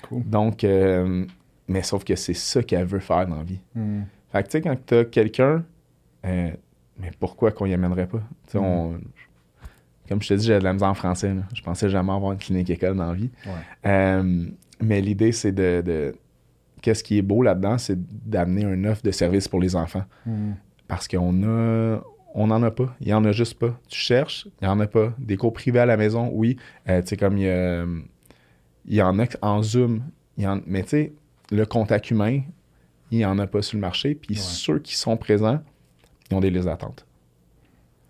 Cool. Donc, euh, mais sauf que c'est ça qu'elle veut faire dans la vie. Hmm. Fait que, tu sais, quand t'as quelqu'un, euh, mais pourquoi qu'on y amènerait pas? Tu sais, Mm. on- comme je te dis, j'ai de la misère en français. là. Je pensais jamais avoir une clinique école dans la vie. Ouais. Mais l'idée, c'est de, de- Qu'est-ce qui est beau là-dedans, c'est d'amener un offre de service pour les enfants. Parce qu'on a. On n'en a pas. Il n'y en a juste pas. Tu cherches, il n'y en a pas. Des cours privés à la maison, oui. Euh, tu sais, comme il y, a, il y en a en Zoom. il y en- mais tu sais, le contact humain, il n'y en a pas sur le marché. Puis Ouais. ceux qui sont présents, ils ont des listes d'attente.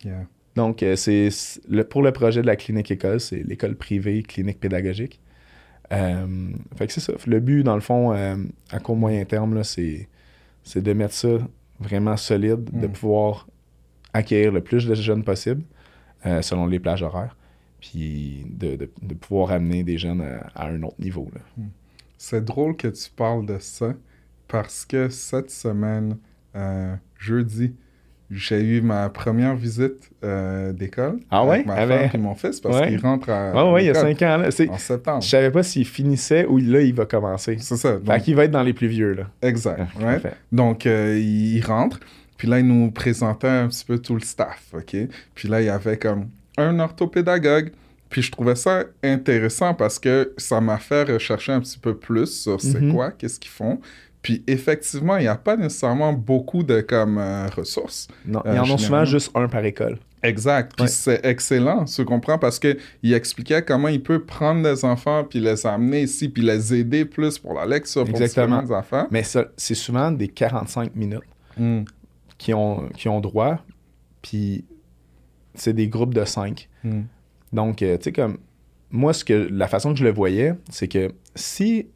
Yeah. Donc, euh, c'est le, pour le projet de la clinique école, c'est l'école privée clinique pédagogique. Euh, fait que c'est ça. Le but, dans le fond, à court moyen terme, là, c'est, c'est de mettre ça vraiment solide, de Mm. pouvoir acquérir le plus de jeunes possible, euh, selon les plages horaires, puis de, de- de pouvoir amener des jeunes à, à un autre niveau. là. C'est drôle que tu parles de ça parce que cette semaine, euh, jeudi, j'ai eu ma première visite euh, d'école Ah ouais? avec ma Avec- femme et mon fils parce Ouais. qu'il rentre à, Ah ouais, il y a cinq ans. Là. C'est- en septembre. Je savais pas s'il finissait ou là, il va commencer. C'est ça. Fait donc- qu'il va être dans les plus vieux. Là. exact. Ah, right? Donc, euh, il rentre. Puis là, il nous présentait un petit peu tout le staff, OK? Puis là, il y avait comme un orthopédagogue. Puis je trouvais ça intéressant parce que ça m'a fait rechercher un petit peu plus sur c'est Mhm. quoi, qu'est-ce qu'ils font. Puis effectivement, il n'y a pas nécessairement beaucoup de comme euh, ressources. Non, Euh, ils en ont souvent juste un par école. Exact. Puis Ouais. c'est excellent, tu comprends, parce qu'il expliquait comment il peut prendre des enfants puis les amener ici puis les aider plus pour la lecture, pour Exactement. différentes affaires. Mais c'est souvent des 45 minutes Mm. Qui ont, qui ont droit. Puis c'est des groupes de 5. Mm. Donc, euh, tu sais, comme moi, ce que, la façon que je le voyais, c'est que si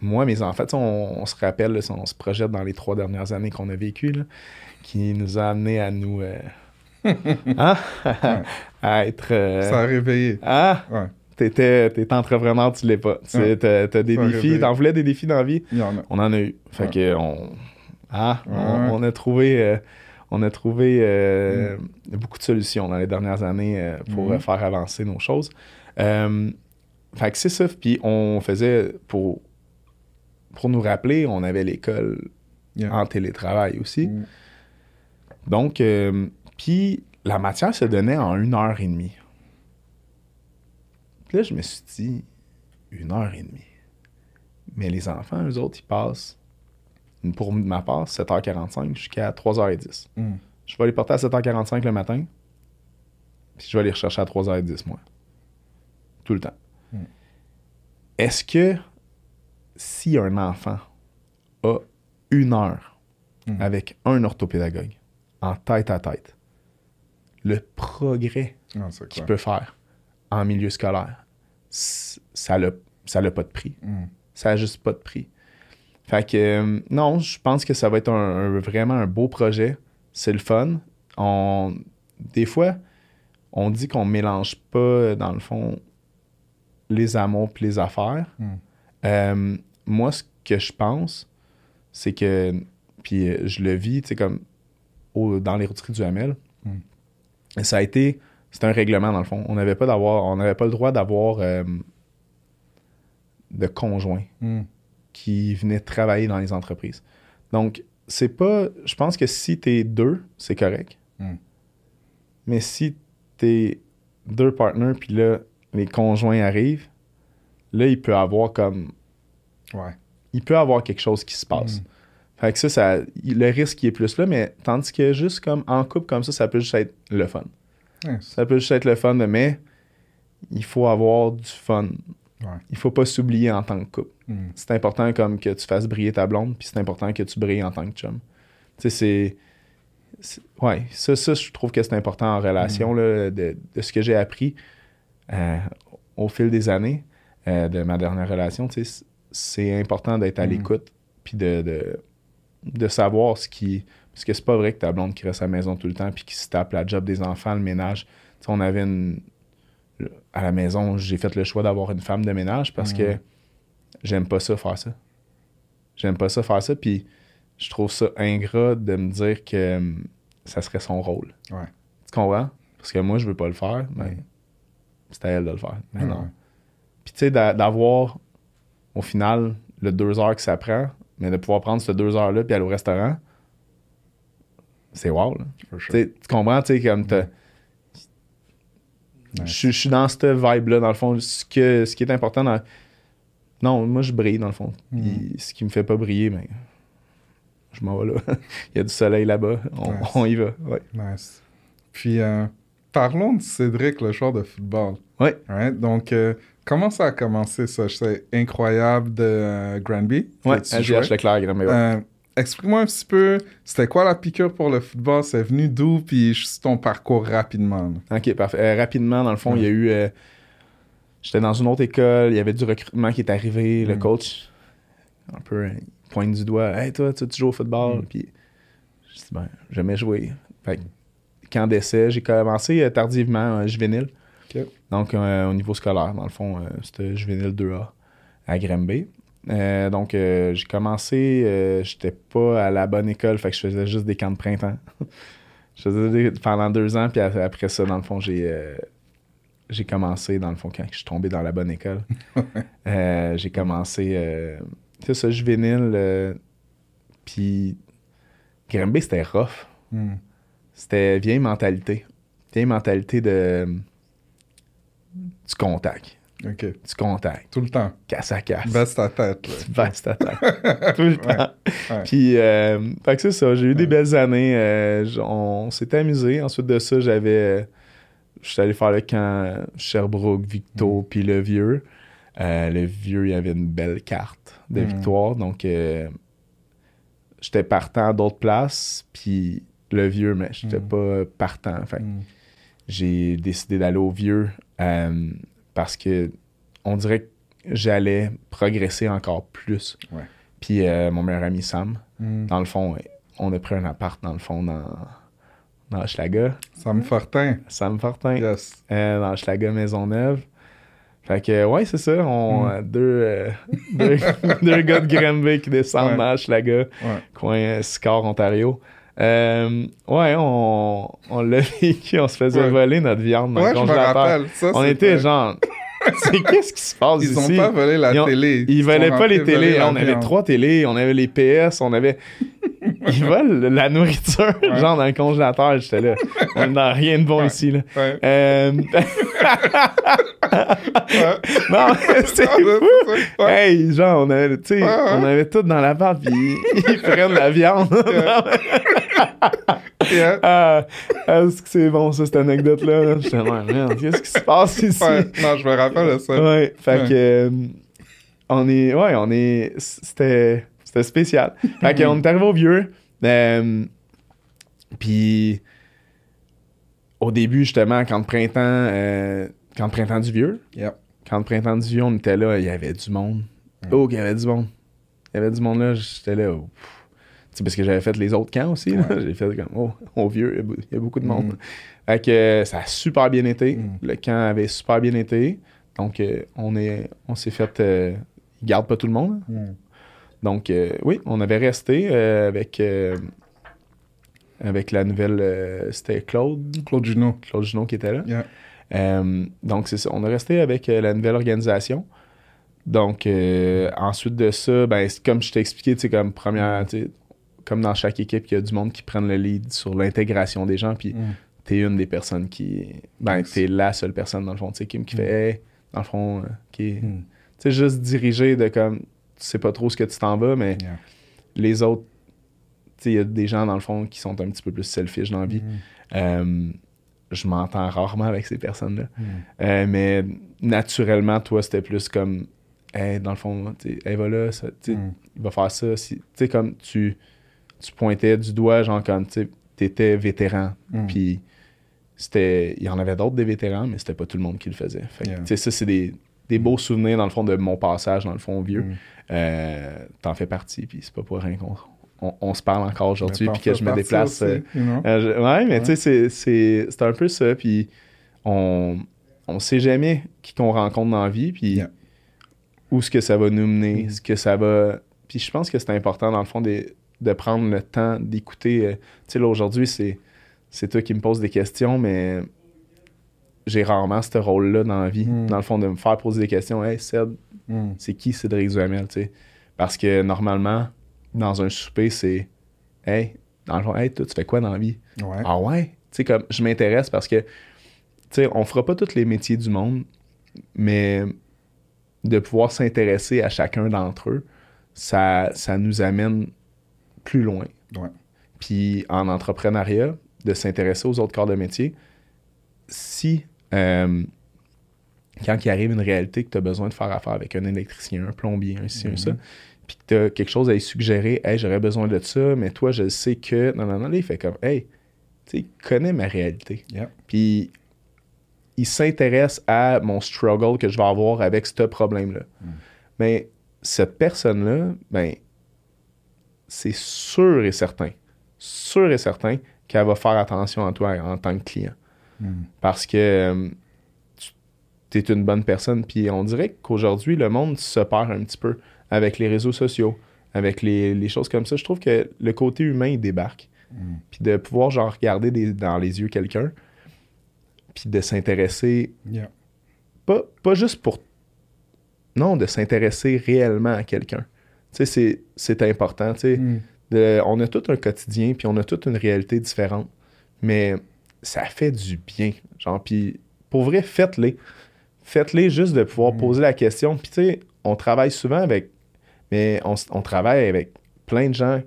moi, mes enfants, on, on se rappelle, là, on se projette dans les trois dernières années qu'on a vécues, qui nous a amené à nous. euh, hein? à être. euh, Ça a réveillé. Ah! Ouais, T'étais, t'es entrepreneur, tu l'es pas. Tu Ouais. t'as, t'as des défis, t'en voulais des défis dans la vie? en. On en a eu. Fait Ouais. que on, ah, on, Ouais. on a trouvé, euh, on a trouvé euh, beaucoup de solutions dans les dernières années euh, pour Mhm. faire avancer nos choses. Fait que c'est ça. Puis on faisait pour pour nous rappeler, on avait l'école Yeah. en télétravail aussi. Mm. Donc, puis la matière se donnait en une heure et demie. Puis là, je me suis dit, une heure et demie. Mais les enfants, eux autres, ils passent, pour ma part, 7h45 jusqu'à 3h10. Mm. Je vais les porter à 7h45 le matin, puis je vais les rechercher à 3h10, moi. Tout le temps. Mm. Est-ce que si un enfant a une heure Mm. avec un orthopédagogue en tête à tête, le progrès Ah, qu'il peut faire en milieu scolaire, ça n'a ça pas de prix. Ça n'a juste pas de prix. Fait que euh, non, je pense que ça va être un, un- vraiment un beau projet. C'est le fun. On, des fois, on dit qu'on mélange pas, dans le fond, les amours puis les affaires. Mm. Euh, moi, ce que je pense, c'est que, puis euh, je le vis, tu sais, comme au- dans les routiers du Hamel, Mm. ça a été, c'est un règlement dans le fond. On n'avait pas d'avoir, on n'avait pas le droit d'avoir euh, de conjoints Mm. Qui venaient travailler dans les entreprises. Donc, c'est pas, je pense que si t'es deux, c'est correct. Mm. Mais si t'es deux partenaires, puis là, les conjoints arrivent, là, il peut avoir comme Ouais. il peut avoir quelque chose qui se passe. Mm. Fait que ça, ça, le risque il est plus là, mais tandis que juste comme en couple comme ça, ça peut juste être le fun. Ça peut juste être le fun, mais il faut avoir du fun. Ouais. Il faut pas s'oublier en tant que couple. Mm. C'est important comme que tu fasses briller ta blonde, puis c'est important que tu brilles en tant que chum. Tu sais, c'est... Ouais, ça, ça, je trouve que c'est important en relation, là, de, de ce que j'ai appris euh, au fil des années euh, de ma dernière relation. Tu sais, c'est important d'être à Mm. l'écoute, puis de, de, de savoir ce qui... Parce que c'est pas vrai que ta blonde qui reste à la maison tout le temps, puis qui se tape la job des enfants, le ménage. Tu sais, on avait une... À la maison, j'ai fait le choix d'avoir une femme de ménage parce que j'aime pas ça faire ça. J'aime pas ça faire ça, puis je trouve ça ingrat de me dire que hum, ça serait son rôle. Ouais. Tu comprends? Parce que moi, je veux pas le faire, mais c'est à elle de le faire. Mais non. Puis tu sais, d'a- d'avoir au final le deux heures que ça prend, mais de pouvoir prendre ces deux heures-là puis aller au restaurant, c'est wow. Là. Sure. Tu comprends? Tu sais, comme je, suis- je suis dans cette vibe-là, dans le fond. Ce, que, ce qui est important dans. Non, moi, je brille, dans le fond. Mm. Puis ce qui me fait pas briller, mais je m'en vais là. Il y a du soleil là-bas. On, Nice. on y va. Ouais. Nice. Puis, euh, parlons de Cédric, le joueur de football. Right? Donc, euh, comment ça a commencé, ça? C'est incroyable de euh, Granby? que Ouais, tu à jouais. GH Leclerc, mais ouais. Euh, Explique-moi un petit peu, c'était quoi la piqûre pour le football? C'est venu d'où? Puis, juste ton parcours rapidement. là. Ok, parfait. Euh, rapidement, dans le fond, il y a eu. euh, J'étais dans une autre école, il y avait du recrutement qui est arrivé. Le Mm. coach, un peu, euh, il pointe du doigt Hey, toi, tu, tu joues au football? Mm. Puis, je dis Ben, jamais joué. Fait que, camp d'essai. J'ai commencé euh, tardivement, euh, juvénile. Donc, euh, au niveau scolaire, dans le fond, euh, c'était juvénile 2A à Granby. Euh, donc, euh, j'ai commencé, euh, j'étais pas à la bonne école, fait que je faisais juste des camps de printemps. je faisais des- pendant deux ans, puis après ça, dans le fond, j'ai j'ai commencé, dans le fond, quand je suis tombé dans la bonne école. J'ai commencé, c'est ça, juvénile, puis Granby, c'était rough. Hmm. C'était vieille mentalité. Vieille mentalité de du contact. Ok. Du contact. Tout le temps. Casse à casse. Baisse ta tête. là. Baisse ta tête. Tout le temps. ouais. Puis, euh, fait que c'est ça. J'ai eu des belles années. euh, on s'était amusé. Ensuite de ça, j'avais. euh, J'étais allé faire le camp Sherbrooke, Victo, puis le vieux. Euh, le vieux, il y avait une belle carte de Mm. victoire. Donc, j'étais partant à d'autres places. Puis le vieux, mais j'étais Mm. pas partant. Fait Hmm. j'ai décidé d'aller au vieux euh, parce que on dirait que j'allais progresser encore plus. Ouais. Puis euh, mon meilleur ami Sam, Hmm. dans le fond, on a pris un appart dans le fond dans, dans Hochelaga. Sam Fortin. Sam Fortin, Yes. euh, dans Hochelaga Maisonneuve. Fait que, ouais, c'est ça. On, Mm. deux, euh, deux, deux gars de Granby qui descendent Ouais. dans Ouais. coin Sicard, Ontario. Euh, ouais, on, on l'a vécu, on se faisait Ouais. voler notre viande dans Ouais, le congélateur. Ça, On était genre, c'est qu'est-ce qui se passe Ils ici? ont pas volé la Ils ont- télé. Ils volaient pas les télés. On avait viande. trois télés, on avait les PS, on avait. Ils volent la nourriture, Ouais. genre dans le congélateur. J'étais là. On n'a rien de bon Ouais. ici, là. Ouais. Euh, non, c'est Ah, fou. Hey, genre, on avait, tu sais, on avait tout dans la pâte, puis ils prennent la viande. Yeah. ah, est-ce que c'est bon, ça, cette anecdote-là? là? J'étais là, merde, qu'est-ce qui se passe ici? Non, je me rappelle de ça. Ouais, fait que euh, on est ouais, on est c'était c'était spécial. Fait que on est arrivé au vieux euh, puis au début justement quand le printemps euh, quand le printemps du vieux, Yep. quand le printemps du vieux, on était là, il y avait du monde. Oh, il y avait du monde. Il y avait du monde là, j'étais là. oh, sais, parce que j'avais fait les autres camps aussi. Ouais. J'ai fait comme, oh, au vieux, il y a beaucoup de monde. Mm. Fait que euh, ça a super bien été. Mm. Le camp avait super bien été. Donc, on est on s'est fait. euh, ils gardent pas tout le monde. Donc, euh, oui, on avait resté euh, avec, euh, avec la nouvelle. euh, C'était Claude. Claude Junot. Claude Junot qui était là. Yeah. Euh, donc, c'est ça. On est resté avec euh, la nouvelle organisation. Donc, ensuite de ça, ben, comme je t'ai expliqué, tu comme première, comme dans chaque équipe, il y a du monde qui prennent le lead sur l'intégration des gens. Puis, Hmm. t'es une des personnes qui. Ben, t'es la seule personne, dans le fond, tu sais, qui, qui fait, hey, dans le fond, qui. Hmm. Tu sais, juste dirigé de comme. Tu sais pas trop ce que tu t'en vas, mais Yeah. les autres. Tu sais, il y a des gens, dans le fond, qui sont un petit peu plus selfish dans la vie. Hmm. Euh, je m'entends rarement avec ces personnes-là. Hmm. Euh, mais naturellement, toi, c'était plus comme, hey, dans le fond, hey, va là, ça, Hmm. il va faire ça. Si, tu sais, comme tu, tu pointais du doigt, genre comme, tu sais, t'étais vétéran. Hmm. Puis, c'était, il y en avait d'autres des vétérans, mais c'était pas tout le monde qui le faisait. Fait que, Yeah. tu sais, ça, c'est des, des beaux souvenirs, dans le fond, de mon passage, dans le fond, vieux. Hmm. Euh, T'en fais partie, puis c'est pas pour rien qu'on on, on se parle encore aujourd'hui, puis que je me déplace. euh, aussi, know? euh, je- ouais, mais tu sais, c'est- un peu ça. Puis on, on sait jamais qui qu'on rencontre dans la vie, puis Yeah. où ce que ça va nous mener, Mhm. ce que ça va. Puis je pense que c'est important, dans le fond, de, de prendre le temps d'écouter. euh, tu sais, là, aujourd'hui, c'est c'est toi qui me poses des questions, mais j'ai rarement ce rôle-là dans la vie. Mhm. Dans le fond, de me faire poser des questions. Hey, Ced, Hmm. c'est qui Cédric Duhamel, tu sais? Parce que normalement, dans un souper, c'est Hey, dans le fond, hey, toi, tu fais quoi dans la vie? Ouais. Ah ouais? Tu sais, comme, je m'intéresse parce que, tu sais, on fera pas tous les métiers du monde, mais de pouvoir s'intéresser à chacun d'entre eux, ça, ça nous amène plus loin. Ouais. Puis en entrepreneuriat, de s'intéresser aux autres corps de métier, si, euh, quand il arrive une réalité que tu as besoin de faire affaire avec un électricien, un plombier, un ci, un ça, puis que tu as quelque chose à lui suggérer, hey, j'aurais besoin de ça, mais toi, je sais que. Non, non, non, là, il fait comme, hey, tu connaît ma réalité. Yeah. Puis il s'intéresse à mon struggle que je vais avoir avec ce problème-là. Mais cette personne-là, ben, c'est sûr et certain, sûr et certain qu'elle va faire attention à toi en tant que client. Mm. Parce que euh, tu es une bonne personne. Puis on dirait qu'aujourd'hui, le monde se perd un petit peu avec les réseaux sociaux, avec les, les choses comme ça. Je trouve que le côté humain, il débarque. Mm. Puis de pouvoir, genre, regarder des- dans les yeux quelqu'un, puis de s'intéresser, Yeah. pas, pas juste pour. Non, de s'intéresser réellement à quelqu'un. Tu sais, c'est- important. Tu sais. Mm. De- on a tout un quotidien, puis on a toute une réalité différente. Mais ça fait du bien. Genre, puis pour vrai, faites-les. Faites-les juste de pouvoir Mm. poser la question. Puis tu sais, on travaille souvent avec. Mais on, travaille avec plein de gens,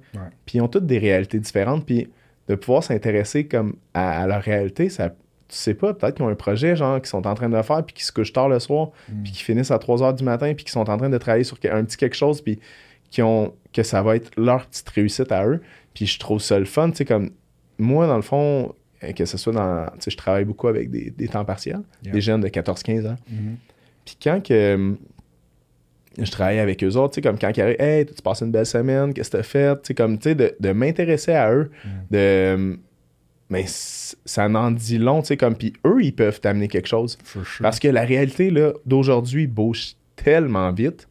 puis ils ont toutes des réalités différentes. Puis de pouvoir s'intéresser comme à, à leur réalité, ça. Tu sais pas, peut-être qu'ils ont un projet, genre, qu'ils sont en train de faire, puis qu'ils se couchent tard le soir, Mm. puis qui finissent à 3 heures du matin, puis qui sont en train de travailler sur un petit quelque chose, puis qui ont, que ça va être leur petite réussite à eux. Puis je trouve ça le fun, tu sais, comme moi, dans le fond, que ce soit dans. Tu sais, je travaille beaucoup avec des, des temps partiels, Yeah. des jeunes de 14-15 ans. Mhm. Puis quand que euh, je travaille avec eux autres, tu sais, comme quand ils arrivent, hey, tu passé une belle semaine, qu'est-ce que t'as fait? Tu sais, comme, tu sais, de, de m'intéresser à eux, Mm. de. Mais c- ça en dit long, tu sais, comme, puis eux, ils peuvent t'amener quelque chose. Sure. Parce que la réalité là, d'aujourd'hui bouge tellement vite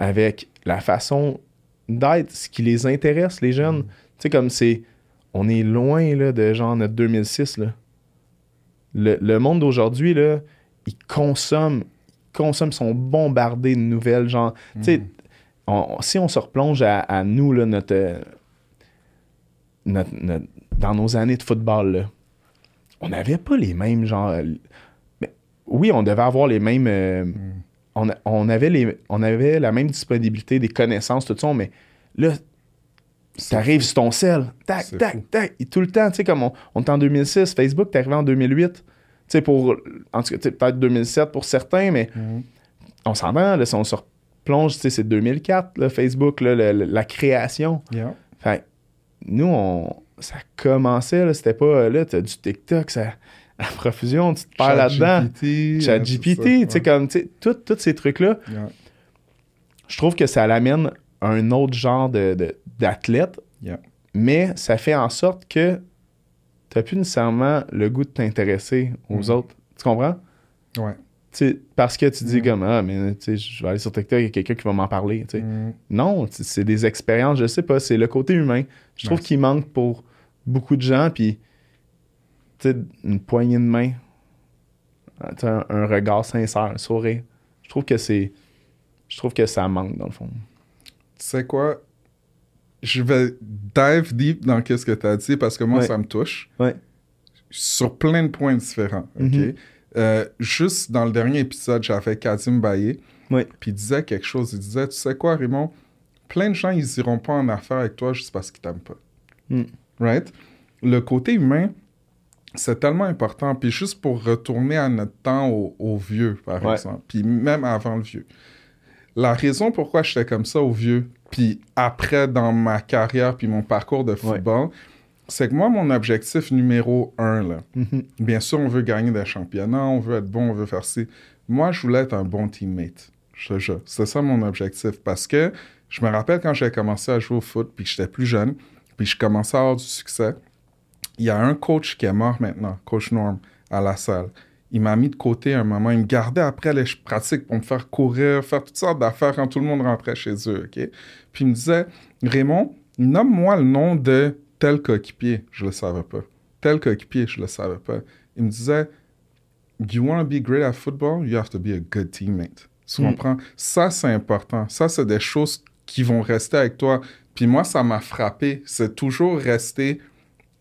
avec la façon d'être, ce qui les intéresse, les jeunes. Tu sais, comme c'est. On est loin là, de genre notre 2006. Là. Le, le monde d'aujourd'hui, là, ils consomment, ils consomment, sont bombardés de nouvelles. Genre, tu sais, on- on- si on se replonge à, à nous, là, notre, euh, notre- notre- dans nos années de football, là, on n'avait pas les mêmes genre. euh, mais oui, on devait avoir les mêmes. euh, on, a- on avait les, on avait la même disponibilité des connaissances, tout ça, mais là, t'arrives sur ton sel, tac, fou. tac, tac, et tout le temps, tu sais, comme on, on est en 2006, Facebook, t'es arrivé en 2008, tu sais, pour, en tout cas, peut-être 2007 pour certains, mais Mhm. on s'entend, là, si on se replonge, tu sais, c'est 2004, là, Facebook, là, le- le- la création. Yeah. Fait nous, on, ça commençait, là, c'était pas, là, t'as du TikTok, ça, à profusion, tu te perds là-dedans. ChatGPT, tu sais, comme, tu sais, tous ces trucs-là, Yeah. je trouve que ça l'amène à un autre genre de, de- d'athlète, Yeah. mais ça fait en sorte que t'as plus nécessairement le goût de t'intéresser aux Mhm. autres. Tu comprends? Ouais. Tu sais, parce que tu dis Mhm. comme, ah, mais tu je vais aller sur TikTok, il y a quelqu'un qui va m'en parler, tu. Mhm. Non, c'est des expériences, je sais pas, c'est le côté humain. Je trouve qu'il manque pour beaucoup de gens, puis tu une poignée de main, tu un, un regard sincère, un sourire. Je trouve que c'est. Je trouve que ça manque, dans le fond. Tu sais quoi? Je vais dive deep dans ce que tu as dit parce que moi, Ouais. ça me touche. Ouais. Sur plein de points différents. OK? Mhm. Euh, juste dans le dernier épisode, j'avais Kazim Baye. Ouais. Puis il disait quelque chose. Il disait Tu sais quoi, Raymond? Plein de gens, ils iront pas en affaire avec toi juste parce qu'ils t'aiment pas. Mm. Right? Le côté humain, c'est tellement important. Puis juste pour retourner à notre temps au, au vieux, par exemple. Puis même avant le vieux. La raison pourquoi j'étais comme ça au vieux, puis après dans ma carrière, puis mon parcours de football, c'est que moi, mon objectif numéro un, là, Mhm. bien sûr, on veut gagner des championnats, on veut être bon, on veut faire ci. Moi, je voulais être un bon teammate. Je jure. C'est ça mon objectif. Parce que je me rappelle quand j'ai commencé à jouer au foot, puis que j'étais plus jeune, puis je commençais à avoir du succès. Il y a un coach qui est mort maintenant, coach Norm, à la salle. Il m'a mis de côté un moment. Il me gardait après les pratiques pour me faire courir, faire toutes sortes d'affaires quand tout le monde rentrait chez eux. OK? Puis il me disait Raymond, nomme-moi le nom de tel coéquipier. Je le savais pas. Tel coéquipier, je le savais pas. Il me disait You want to be great at football, you have to be a good teammate. Tu Mm. comprends? Ça, c'est important. Ça, c'est des choses qui vont rester avec toi. Puis moi, ça m'a frappé. C'est toujours resté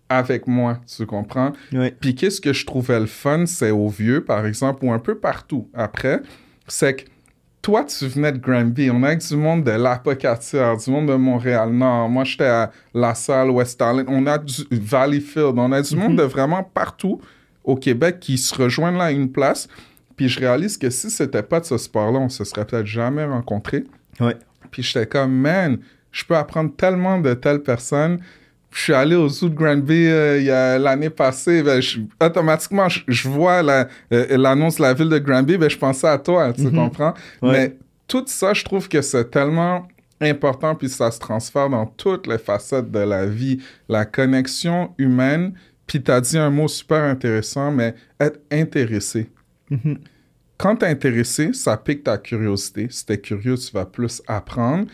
avec moi, tu comprends? Puis qu'est-ce que je trouvais le fun, c'est au vieux, par exemple, ou un peu partout après, c'est que toi, tu venais de Granby. On avec du monde de l'Apocatière, du monde de Montréal-Nord. Moi, j'étais à La Salle, West Island. On a du Valleyfield. On a du monde de vraiment partout au Québec qui se rejoignent là à une place. Puis je réalise que si c'était pas de ce sport-là, on se serait peut-être jamais rencontrés. Ouais. Puis j'étais comme, man, je peux apprendre tellement de telles personnes. Je suis allé au zoo de Granby euh, l'année passée. ben, je- automatiquement, je, je vois la, euh, l'annonce de la ville de Granby, ben, je pensais à toi, tu Mhm. comprends? Ouais. Mais tout ça, je trouve que c'est tellement important, puis ça se transfère dans toutes les facettes de la vie. La connexion humaine, puis tu as dit un mot super intéressant, mais être intéressé. Mhm. Quand tu es intéressé, ça pique ta curiosité. Si tu es curieux, tu vas plus apprendre.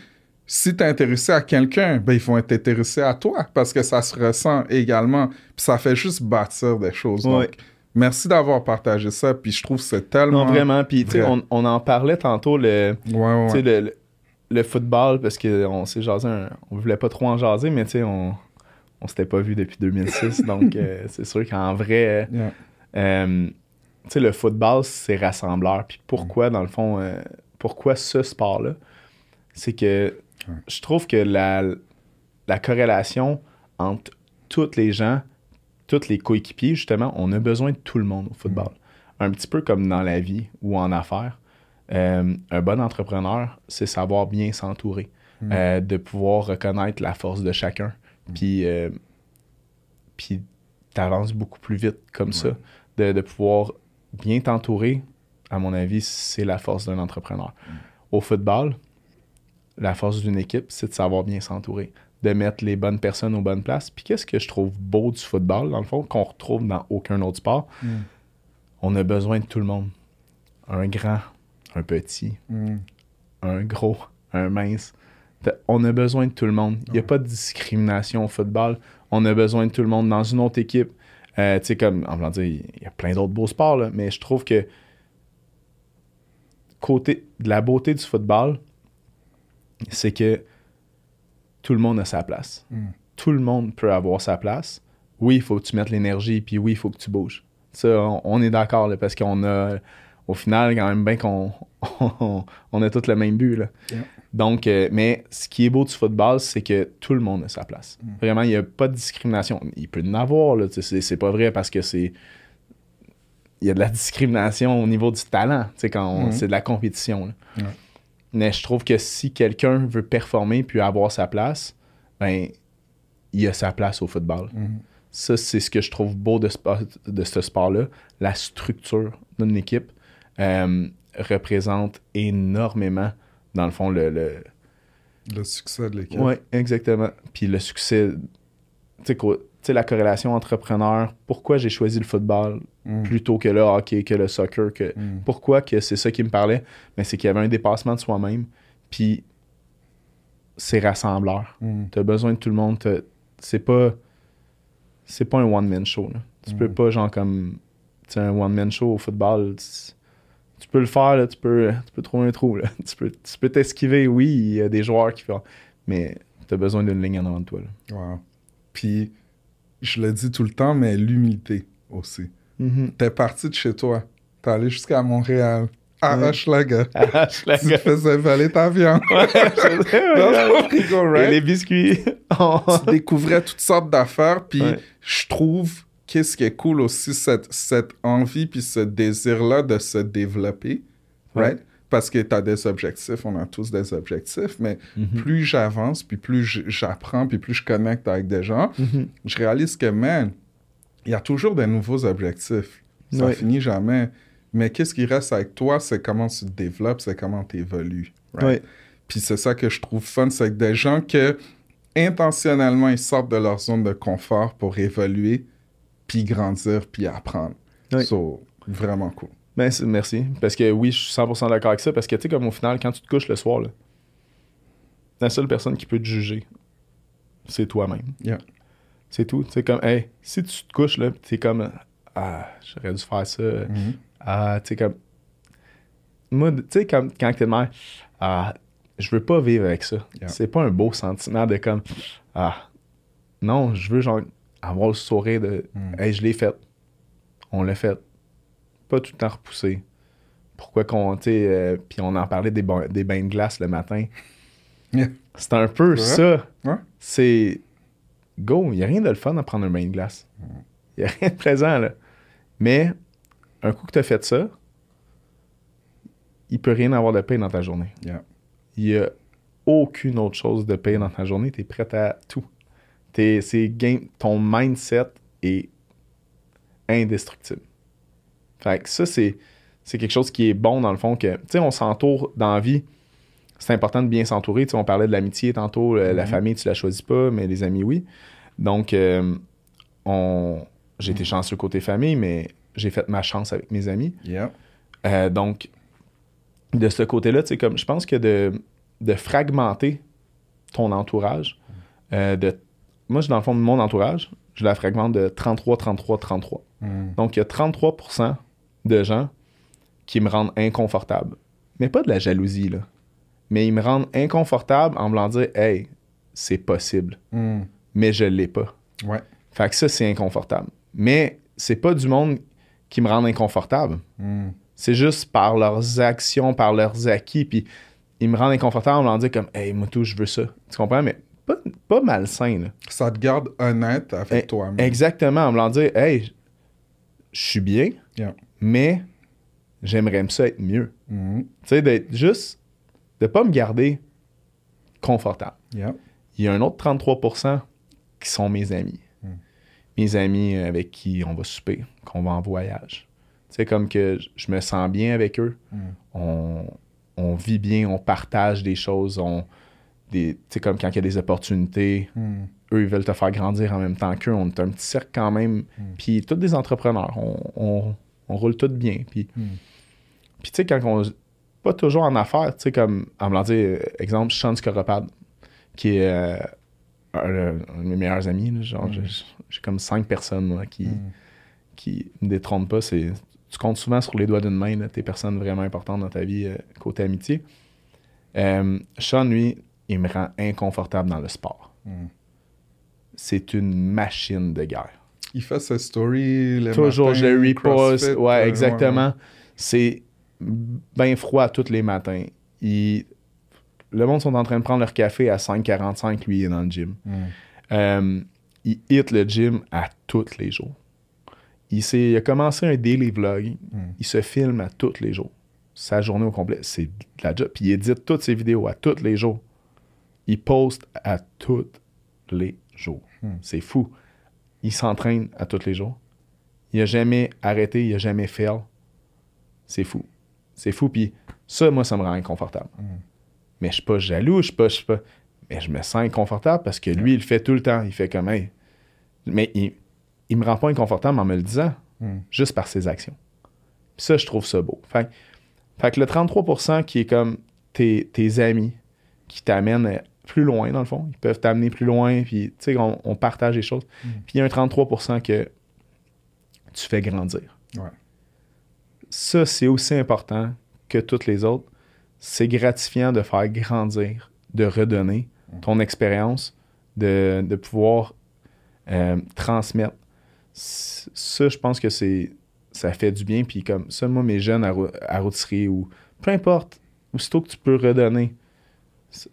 Si tu es intéressé à quelqu'un, ben, ils vont être intéressés à toi parce que ça se ressent également. Puis ça fait juste bâtir des choses. Ouais. Donc, merci d'avoir partagé ça. Puis je trouve que c'est tellement. Non, vraiment. Puis, tu sais, on, on en parlait tantôt, le, Ouais, ouais, le, le- le football, parce qu'on s'est jasé, un- on voulait pas trop en jaser, mais tu sais, on, on s'était pas vu depuis 2006. donc, euh, c'est sûr qu'en vrai, Yeah. euh, tu sais, le football, c'est rassembleur. Puis pourquoi, dans le fond, euh, pourquoi ce sport-là? C'est que Ouais. je trouve que la, la corrélation entre tous les gens, tous les coéquipiers, justement, on a besoin de tout le monde au football. Un petit peu comme dans la vie ou en affaires. Euh, un bon entrepreneur, c'est savoir bien s'entourer, euh, de pouvoir reconnaître la force de chacun. Puis, euh, puis t'avances beaucoup plus vite comme ça. De, de pouvoir bien t'entourer, à mon avis, c'est la force d'un entrepreneur. Au football, la force d'une équipe, c'est de savoir bien s'entourer, de mettre les bonnes personnes aux bonnes places. Puis qu'est-ce que je trouve beau du football, dans le fond, qu'on retrouve dans aucun autre sport? Mm. On a besoin de tout le monde. Un grand, un petit, Mm. un gros, un mince. On a besoin de tout le monde. Il n'y a pas de discrimination au football. On a besoin de tout le monde dans une autre équipe. Euh, tu sais, comme, en voulant dire, il y a plein d'autres beaux sports, là, mais je trouve que côté de la beauté du football, c'est que tout le monde a sa place. Mm. Tout le monde peut avoir sa place. Oui, il faut que tu mettes l'énergie, puis oui, il faut que tu bouges. Ça, on, on est d'accord, là, parce qu'on a, au final, quand même bien qu'on on, on a tous le même but. Là. Yeah. Donc, euh, mais ce qui est beau du football, c'est que tout le monde a sa place. Vraiment, il n'y a pas de discrimination. Il peut y en avoir, là, c'est, c'est pas vrai parce que c'est. Il y a de la discrimination au niveau du talent, tu sais, quand Mhm. c'est de la compétition. là. Ouais. Mais je trouve que si quelqu'un veut performer puis avoir sa place, ben, il a sa place au football. Mhm. Ça, c'est ce que je trouve beau de, spo- de ce sport-là. La structure d'une équipe euh, représente énormément, dans le fond, le. le... Le succès de l'équipe. Oui, exactement. Puis le succès. Tu sais, quoi- tu sais, la corrélation entrepreneur, pourquoi j'ai choisi le football Mm. plutôt que le hockey, que le soccer, que. Mm. Pourquoi que c'est ça qui me parlait? Mais c'est qu'il y avait un dépassement de soi-même. Puis c'est rassembleur. Mm. T'as besoin de tout le monde. C'est pas. C'est pas un one-man show. là. Tu peux Mm. pas, genre, comme. Tu un one-man show au football. Tu, tu peux le faire, là, tu, peux, tu peux trouver un trou. Là. Tu peux tu peux t'esquiver, oui, il y a des joueurs qui font. Mais t'as besoin d'une ligne en avant de toi. Wow. Puis, je le dis tout le temps, mais l'humilité aussi. T'es parti de chez toi. T'es allé jusqu'à Montréal. Ouais. Hochelaga. Ah, je la Tu te faisais voler ta viande. Dans gueule. ton frigo, Et right? les biscuits. tu découvrais toutes sortes d'affaires, puis Ouais. je trouve qu'est-ce qui est cool aussi, cette, cette envie puis ce désir-là de se développer, Ouais. Right? Parce que tu as des objectifs, on a tous des objectifs, mais Mhm. plus j'avance, puis plus j'apprends, puis plus je connecte avec des gens, Mhm. je réalise que, man, il y a toujours des nouveaux objectifs. Ça Ouais. finit jamais. Mais qu'est-ce qui reste avec toi, c'est comment tu te développes, c'est comment tu évolues. Ouais. Puis c'est ça que je trouve fun, c'est que des gens que intentionnellement ils sortent de leur zone de confort pour évoluer, puis grandir, puis apprendre. Ouais. So, vraiment cool. Ben, merci. Parce que oui, je suis 100% d'accord avec ça. Parce que, tu sais, comme au final, quand tu te couches le soir, là, la seule personne qui peut te juger, c'est toi-même. Yeah. C'est tout. C'est comme, hey, si tu te couches, là, t'es comme, ah, j'aurais dû faire ça. Mhm. Ah, tu sais, comme. Moi, tu sais, comme quand t'es mère, ah, je veux pas vivre avec ça. Yeah. C'est pas un beau sentiment de comme, ah, non, je veux genre avoir le sourire de, Mm. hey, je l'ai fait. On l'a fait. Pas tout le temps repoussé. Pourquoi qu'on, tu euh, puis on en parlait des, ba- des bains de glace le matin. Yeah. C'est un peu ça. Ouais. C'est, go, il y a rien de le fun à prendre un bain de glace. Il y a rien de présent, là. Mais, un coup que tu as fait ça, il peut rien avoir de pain dans ta journée. Yeah. Il y a aucune autre chose de pain dans ta journée. Tu es prêt à tout. Game, ton mindset est indestructible. Fait que ça, c'est, c'est quelque chose qui est bon dans le fond. que Tu sais, on s'entoure dans la vie. c'est important de bien s'entourer. Tu sais, on parlait de l'amitié tantôt, euh, la Mhm. famille, tu la choisis pas, mais les amis, oui. Donc, euh, on... j'ai Mhm. été chanceux côté famille, mais j'ai fait ma chance avec mes amis. Yeah. Euh, donc, de ce côté-là, tu sais, comme je pense que de, de fragmenter ton entourage, euh, de, moi, je, dans le fond, mon entourage, je la fragmente de 33, 33, 33. Mm. Donc, il y a 33% de gens qui me rendent inconfortable. Mais pas de la jalousie, là. Mais ils me rendent inconfortable en me voulant dire Hey, c'est possible. Mm. Mais je l'ai pas. Ouais. Fait que ça, c'est inconfortable. Mais c'est pas du monde qui me rend inconfortable. Mm. C'est juste par leurs actions, par leurs acquis. Puis ils me rendent inconfortable en me dire comme Hey, moi, tout, je veux ça. Tu comprends? Mais pas, pas malsain, là. Ça te garde honnête avec Eh, toi-même. Exactement, en me dire Hey, je suis bien, Yeah. Mais j'aimerais ça être mieux. Mm. Tu sais, d'être juste, de pas me garder confortable. Yeah. Il y a un autre 33% qui sont mes amis. Mm. Mes amis avec qui on va souper, qu'on va en voyage. Tu sais, comme que je me sens bien avec eux. Mm. On, on vit bien, on partage des choses. On, des, tu sais, comme quand il y a des opportunités, Mm. eux, ils veulent te faire grandir en même temps qu'eux. On est un petit cercle quand même. Puis, tous des entrepreneurs. On, on, on roule tout bien. Puis, Mm. puis tu sais, quand on. Pas toujours en affaires, tu sais, comme, en me dire, exemple, Sean Scoropad, qui est euh, un, un de mes meilleurs amis. là, genre, Mm. j'ai- comme cinq personnes, moi, qui, Mm. qui me détrônent pas. C'est, tu comptes souvent sur les doigts d'une main, là, tes personnes vraiment importantes dans ta vie, euh, côté amitié. Euh, Sean, lui, il me rend inconfortable dans le sport. Mm. C'est une machine de guerre. Il fait ses stories. Le Toujours, matin, je le repost. CrossFit, Ouais, exactement. C'est bien froid tous les matins. Il- Le monde sont en train de prendre leur café à 5h45, lui, il est dans le gym. Mm. Euh, il hit le gym à tous les jours. Il, s'est- il a commencé un daily vlog. Mm. Il se filme à tous les jours. Sa journée au complet, c'est de la job. Puis il édite toutes ses vidéos à tous les jours. Il poste à tous les jours. Mm. C'est fou. Il s'entraîne à tous les jours. Il a jamais arrêté, il a jamais fail. C'est fou. C'est fou. Puis ça, moi, ça me rend inconfortable. Mm. Mais je suis pas jaloux, je suis pas, je suis pas. Mais je me sens inconfortable parce que lui, il le fait tout le temps. Il fait comme, hey. Mais il, il me rend pas inconfortable en me le disant, Mm. juste par ses actions. Puis ça, je trouve ça beau. Fait, fait que le 33% qui est comme tes, tes amis, qui t'amènent plus loin, dans le fond. Ils peuvent t'amener plus loin, puis tu sais, on, on partage les choses. Mm. Puis il y a un 33% que tu fais grandir. Ouais. Ça, c'est aussi important que toutes les autres. C'est gratifiant de faire grandir, de redonner ton expérience, de, de pouvoir euh, transmettre. Ça, je pense que c'est ça fait du bien. Puis comme ça, moi, mes jeunes à, à rôtisserie ou peu importe, aussitôt que tu peux redonner,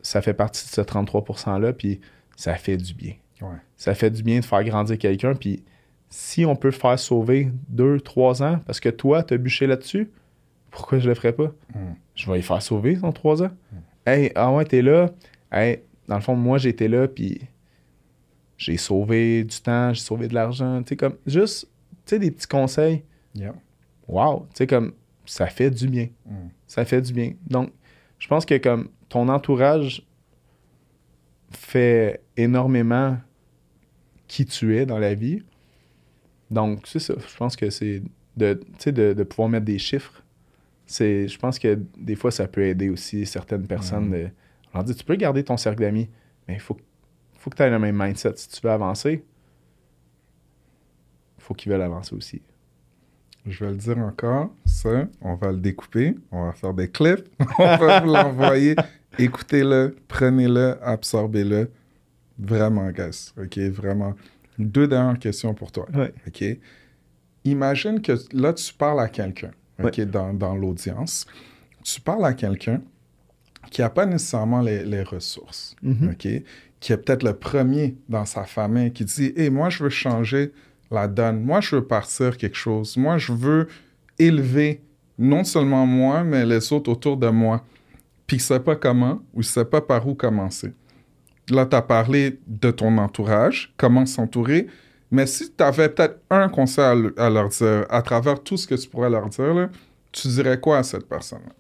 ça fait partie de ce 33%-là, puis ça fait du bien. Ouais. Ça fait du bien de faire grandir quelqu'un, puis si on peut faire sauver deux, trois ans, parce que toi, t'as bûché là-dessus, pourquoi je le ferais pas? Mm. Je vais y faire sauver son trois ans. Hey, ah ouais, t'es là. Hey, dans le fond, moi, j'étais là, puis j'ai sauvé du temps, j'ai sauvé de l'argent. Tu sais, comme, juste, tu sais, des petits conseils. Yeah. Wow, tu sais, comme, ça fait du bien. Mm. Ça fait du bien. Donc, je pense que, comme, ton entourage fait énormément qui tu es dans la vie. Donc, c'est ça. Je pense que c'est de, tu sais, de, de pouvoir mettre des chiffres. C'est, je pense que des fois, ça peut aider aussi certaines personnes. De, on leur dit, tu peux garder ton cercle d'amis, mais il faut, faut que tu aies le même mindset. Si tu veux avancer, il faut qu'ils veulent avancer aussi. Je vais le dire encore, ça, on va le découper, on va faire des clips, on va vous l'envoyer. Écoutez-le, prenez-le, absorbez-le. Vraiment, guys. OK, vraiment. Deux dernières questions pour toi. Ouais. OK? Imagine que là, tu parles à quelqu'un, OK, Ouais. dans, dans l'audience. Tu parles à quelqu'un qui n'a pas nécessairement les, les ressources, Mhm. OK? Qui est peut-être le premier dans sa famille qui dit Hé, moi, je veux changer la donne. Moi, je veux partir quelque chose. Moi, je veux élever non seulement moi, mais les autres autour de moi. Puis ne sait pas comment ou ne sait pas par où commencer. Là, tu as parlé de ton entourage, comment s'entourer. Mais si tu avais peut-être un conseil à, le- à leur dire, à travers tout ce que tu pourrais leur dire, là, tu dirais quoi à cette personne-là?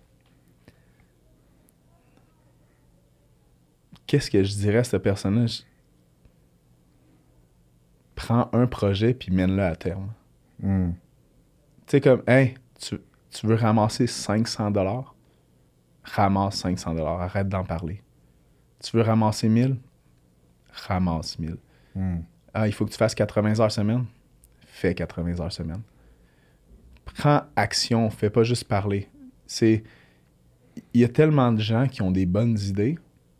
qu'est-ce que je dirais à cette personne-là? Je- Prends un projet puis mène-le à terme. Hmm. Tu sais, comme, hey, tu, tu veux ramasser 500 dollars? Ramasse 500 dollars. Arrête d'en parler. Tu veux ramasser 1000? Ramasse 1000. Hmm. Ah, il faut que tu fasses 80 heures semaine? Fais 80 heures semaine. Prends action, fais pas juste parler. C'est. Il y a tellement de gens qui ont des bonnes idées,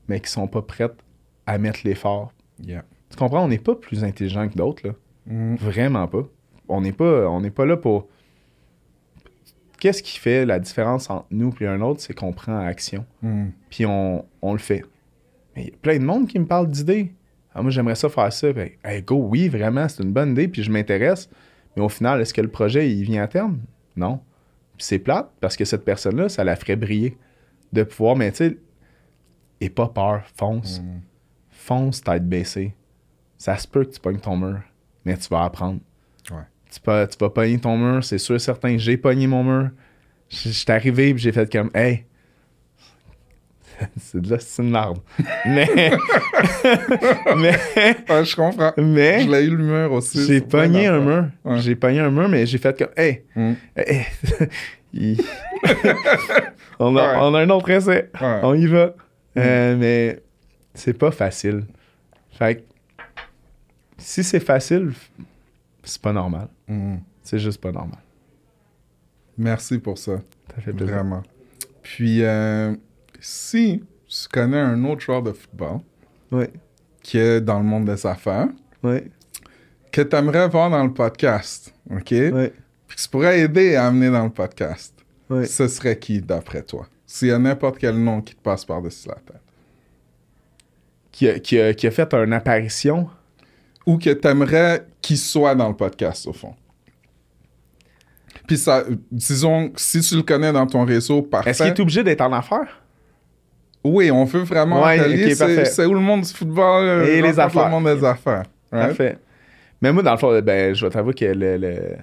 mais qui sont pas prêtes à mettre l'effort. Yeah. Tu comprends? On n'est pas plus intelligent que d'autres, là. Hmm. Vraiment pas. On n'est pas, on n'est pas là pour. Qu'est-ce qui fait la différence entre nous et un autre, c'est qu'on prend action, Hmm. puis on, on le fait. Mais il y a plein de monde qui me parle d'idées. Ah, moi, j'aimerais ça faire ça. Ben, hey, go, oui, vraiment, c'est une bonne idée, puis je m'intéresse. Mais au final, est-ce que le projet, il vient à terme? Non. Puis c'est plate, parce que cette personne-là, ça la ferait briller. De pouvoir, mais tu sais, et pas peur, fonce. Hmm. Fonce tête baissée. Ça se peut que tu pognes ton mur, mais tu vas apprendre. Ouais. Tu, vas, tu vas pogner ton mur, c'est sûr certain. J'ai pogné mon mur. Suis arrivé et j'ai fait comme Hey! c'est de là, c'est une larme. mais. mais. Je comprends. Mais. Je l'ai eu le mur aussi. J'ai pogné un mur. Ouais. J'ai pogné un mur, mais j'ai fait comme Hey! Hmm. hey. On, a, Ouais. on a un autre essai. On y va. Euh, mais c'est pas facile. Fait que si c'est facile, c'est pas normal. Hmm. C'est juste pas normal. Merci pour ça. Ça fait plaisir. Vraiment. Puis, euh, si tu connais un autre joueur de football Oui, qui est dans le monde des affaires, oui, que tu aimerais voir dans le podcast, OK? oui, Puis que tu pourrais aider à amener dans le podcast, oui. ce serait qui d'après toi? S'il y a n'importe quel nom qui te passe par-dessus la tête. Qui a, qui, a, qui a fait une apparition? Ou que tu aimerais qu'il soit dans le podcast, au fond. Puis ça, disons, si tu le connais dans ton réseau, parfait. Est-ce qu'il est obligé d'être en affaires? Oui, on veut vraiment Ouais, c'est où le monde du football euh, Et les affaires. le monde des affaires. right? Parfait. Mais moi, dans le fond, ben, je vais t'avouer que le, le-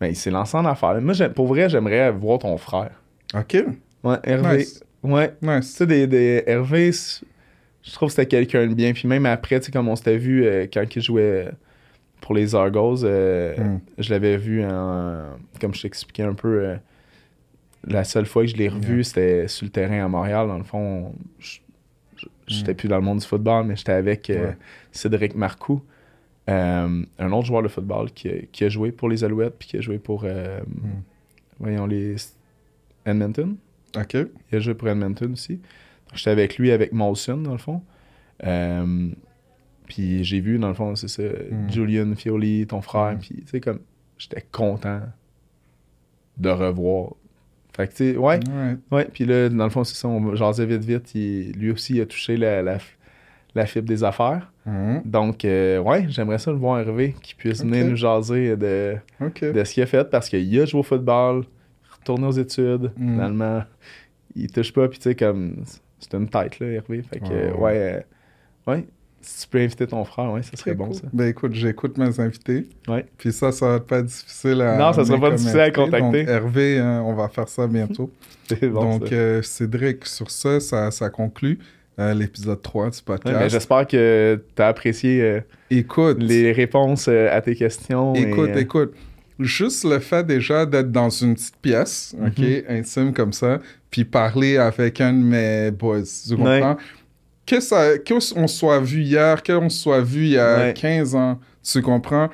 ben, il s'est lancé en affaires. Moi, pour vrai, j'aimerais voir ton frère. OK, Ouais, Hervé. Nice. Ouais. Tu nice. sais, des, des Hervé, je trouve que c'était quelqu'un de bien. Puis même après, tu sais, comme on s'était vu euh, quand il jouait pour les Argos, euh, Mm. je l'avais vu en. Comme je t'expliquais un peu, euh, la seule fois que je l'ai revu, Yeah. c'était sur le terrain à Montréal. Dans le fond, je- je- j'étais Mm. plus dans le monde du football, mais j'étais avec euh. Cédric Marcoux, un autre joueur de football qui, a- qui a joué pour les Alouettes, puis qui a joué pour. euh, Mm. Voyons, les. Edmonton. OK. Il a joué pour Edmonton aussi. J'étais avec lui, avec Molson, dans le fond. Puis j'ai vu, dans le fond, c'est ça, Mm. Julian Fioli, ton frère. Mm. Puis, tu sais, comme, j'étais content de revoir. Fait que, tu sais, ouais, ouais. Puis là, dans le fond, c'est ça, on jasait vite, vite. Il- lui aussi, il a touché la, la, la fibre des affaires. Mhm. Donc, euh, ouais, j'aimerais ça le voir Hervé, qui puisse venir nous jaser de, de ce qu'il a fait parce qu'il a joué au football, retourné aux études, finalement, il touche pas, puis tu sais, comme, c'est une tête, là, Hervé. Fait que, ouais. euh, ouais, si tu peux inviter ton frère, ouais, ça serait bon, cool. ça. Ben écoute, j'écoute mes invités. Ouais. Puis ça, ça va pas être difficile à. Non, ça sera pas difficile à contacter. Donc, Hervé, hein, on va faire ça bientôt. C'est bon, Donc, ça. euh, Cédric, sur ça, ça, ça conclut euh, l'épisode 3 du podcast. J'espère que tu as apprécié euh, écoute, les réponses euh, à tes questions. et, écoute, euh, écoute. Juste le fait déjà d'être dans une petite pièce, OK, Mhm. intime comme ça, puis parler avec un de mes boys, tu Ouais. Que ça, qu'on soit vu hier, qu'on soit vu il y a Ouais. 15 ans, tu comprends?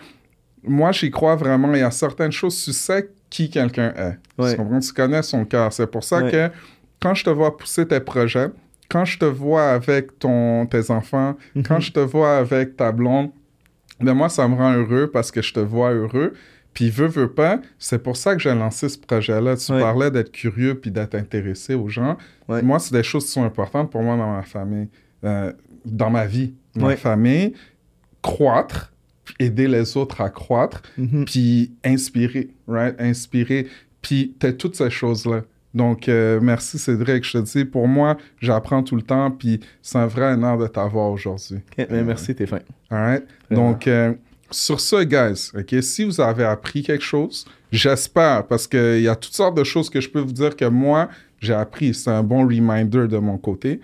Moi, j'y crois vraiment. Il y a certaines choses, tu sais qui quelqu'un est. Ouais. Tu comprends? Tu connais son cœur. C'est pour ça Ouais. que quand je te vois pousser tes projets, quand je te vois avec ton, tes enfants, Mhm. quand je te vois avec ta blonde, ben moi, ça me rend heureux parce que je te vois heureux. Puis, veux, veux pas, c'est pour ça que j'ai lancé ce projet-là. Tu Ouais. parlais d'être curieux puis d'être intéressé aux gens. Ouais. Moi, c'est des choses qui sont importantes pour moi dans ma famille, euh, dans ma vie. Ma Ouais. famille, croître, aider les autres à croître, mhm. puis inspirer, right? Inspirer, puis t'as toutes ces choses-là. Donc, euh, merci Cédric, je te dis, pour moi, j'apprends tout le temps, puis c'est un vrai honneur de t'avoir aujourd'hui. Mais merci, t'es fin. All right? Donc, euh, sur ce, guys, OK, si vous avez appris quelque chose, j'espère, parce qu'il y a toutes sortes de choses que je peux vous dire que moi, j'ai appris. C'est un bon reminder de mon côté.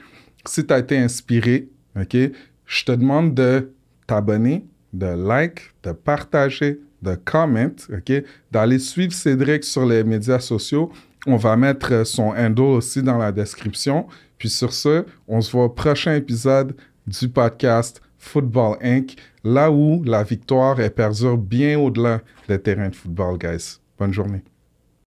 Si tu as été inspiré, je te demande de t'abonner, de like, de partager, de comment, OK, d'aller suivre Cédric sur les médias sociaux. On va mettre son handle aussi dans la description. Puis sur ce, on se voit au prochain épisode du podcast Football Inc., là où la victoire est perdure bien au-delà des terrains de football, guys. Bonne journée.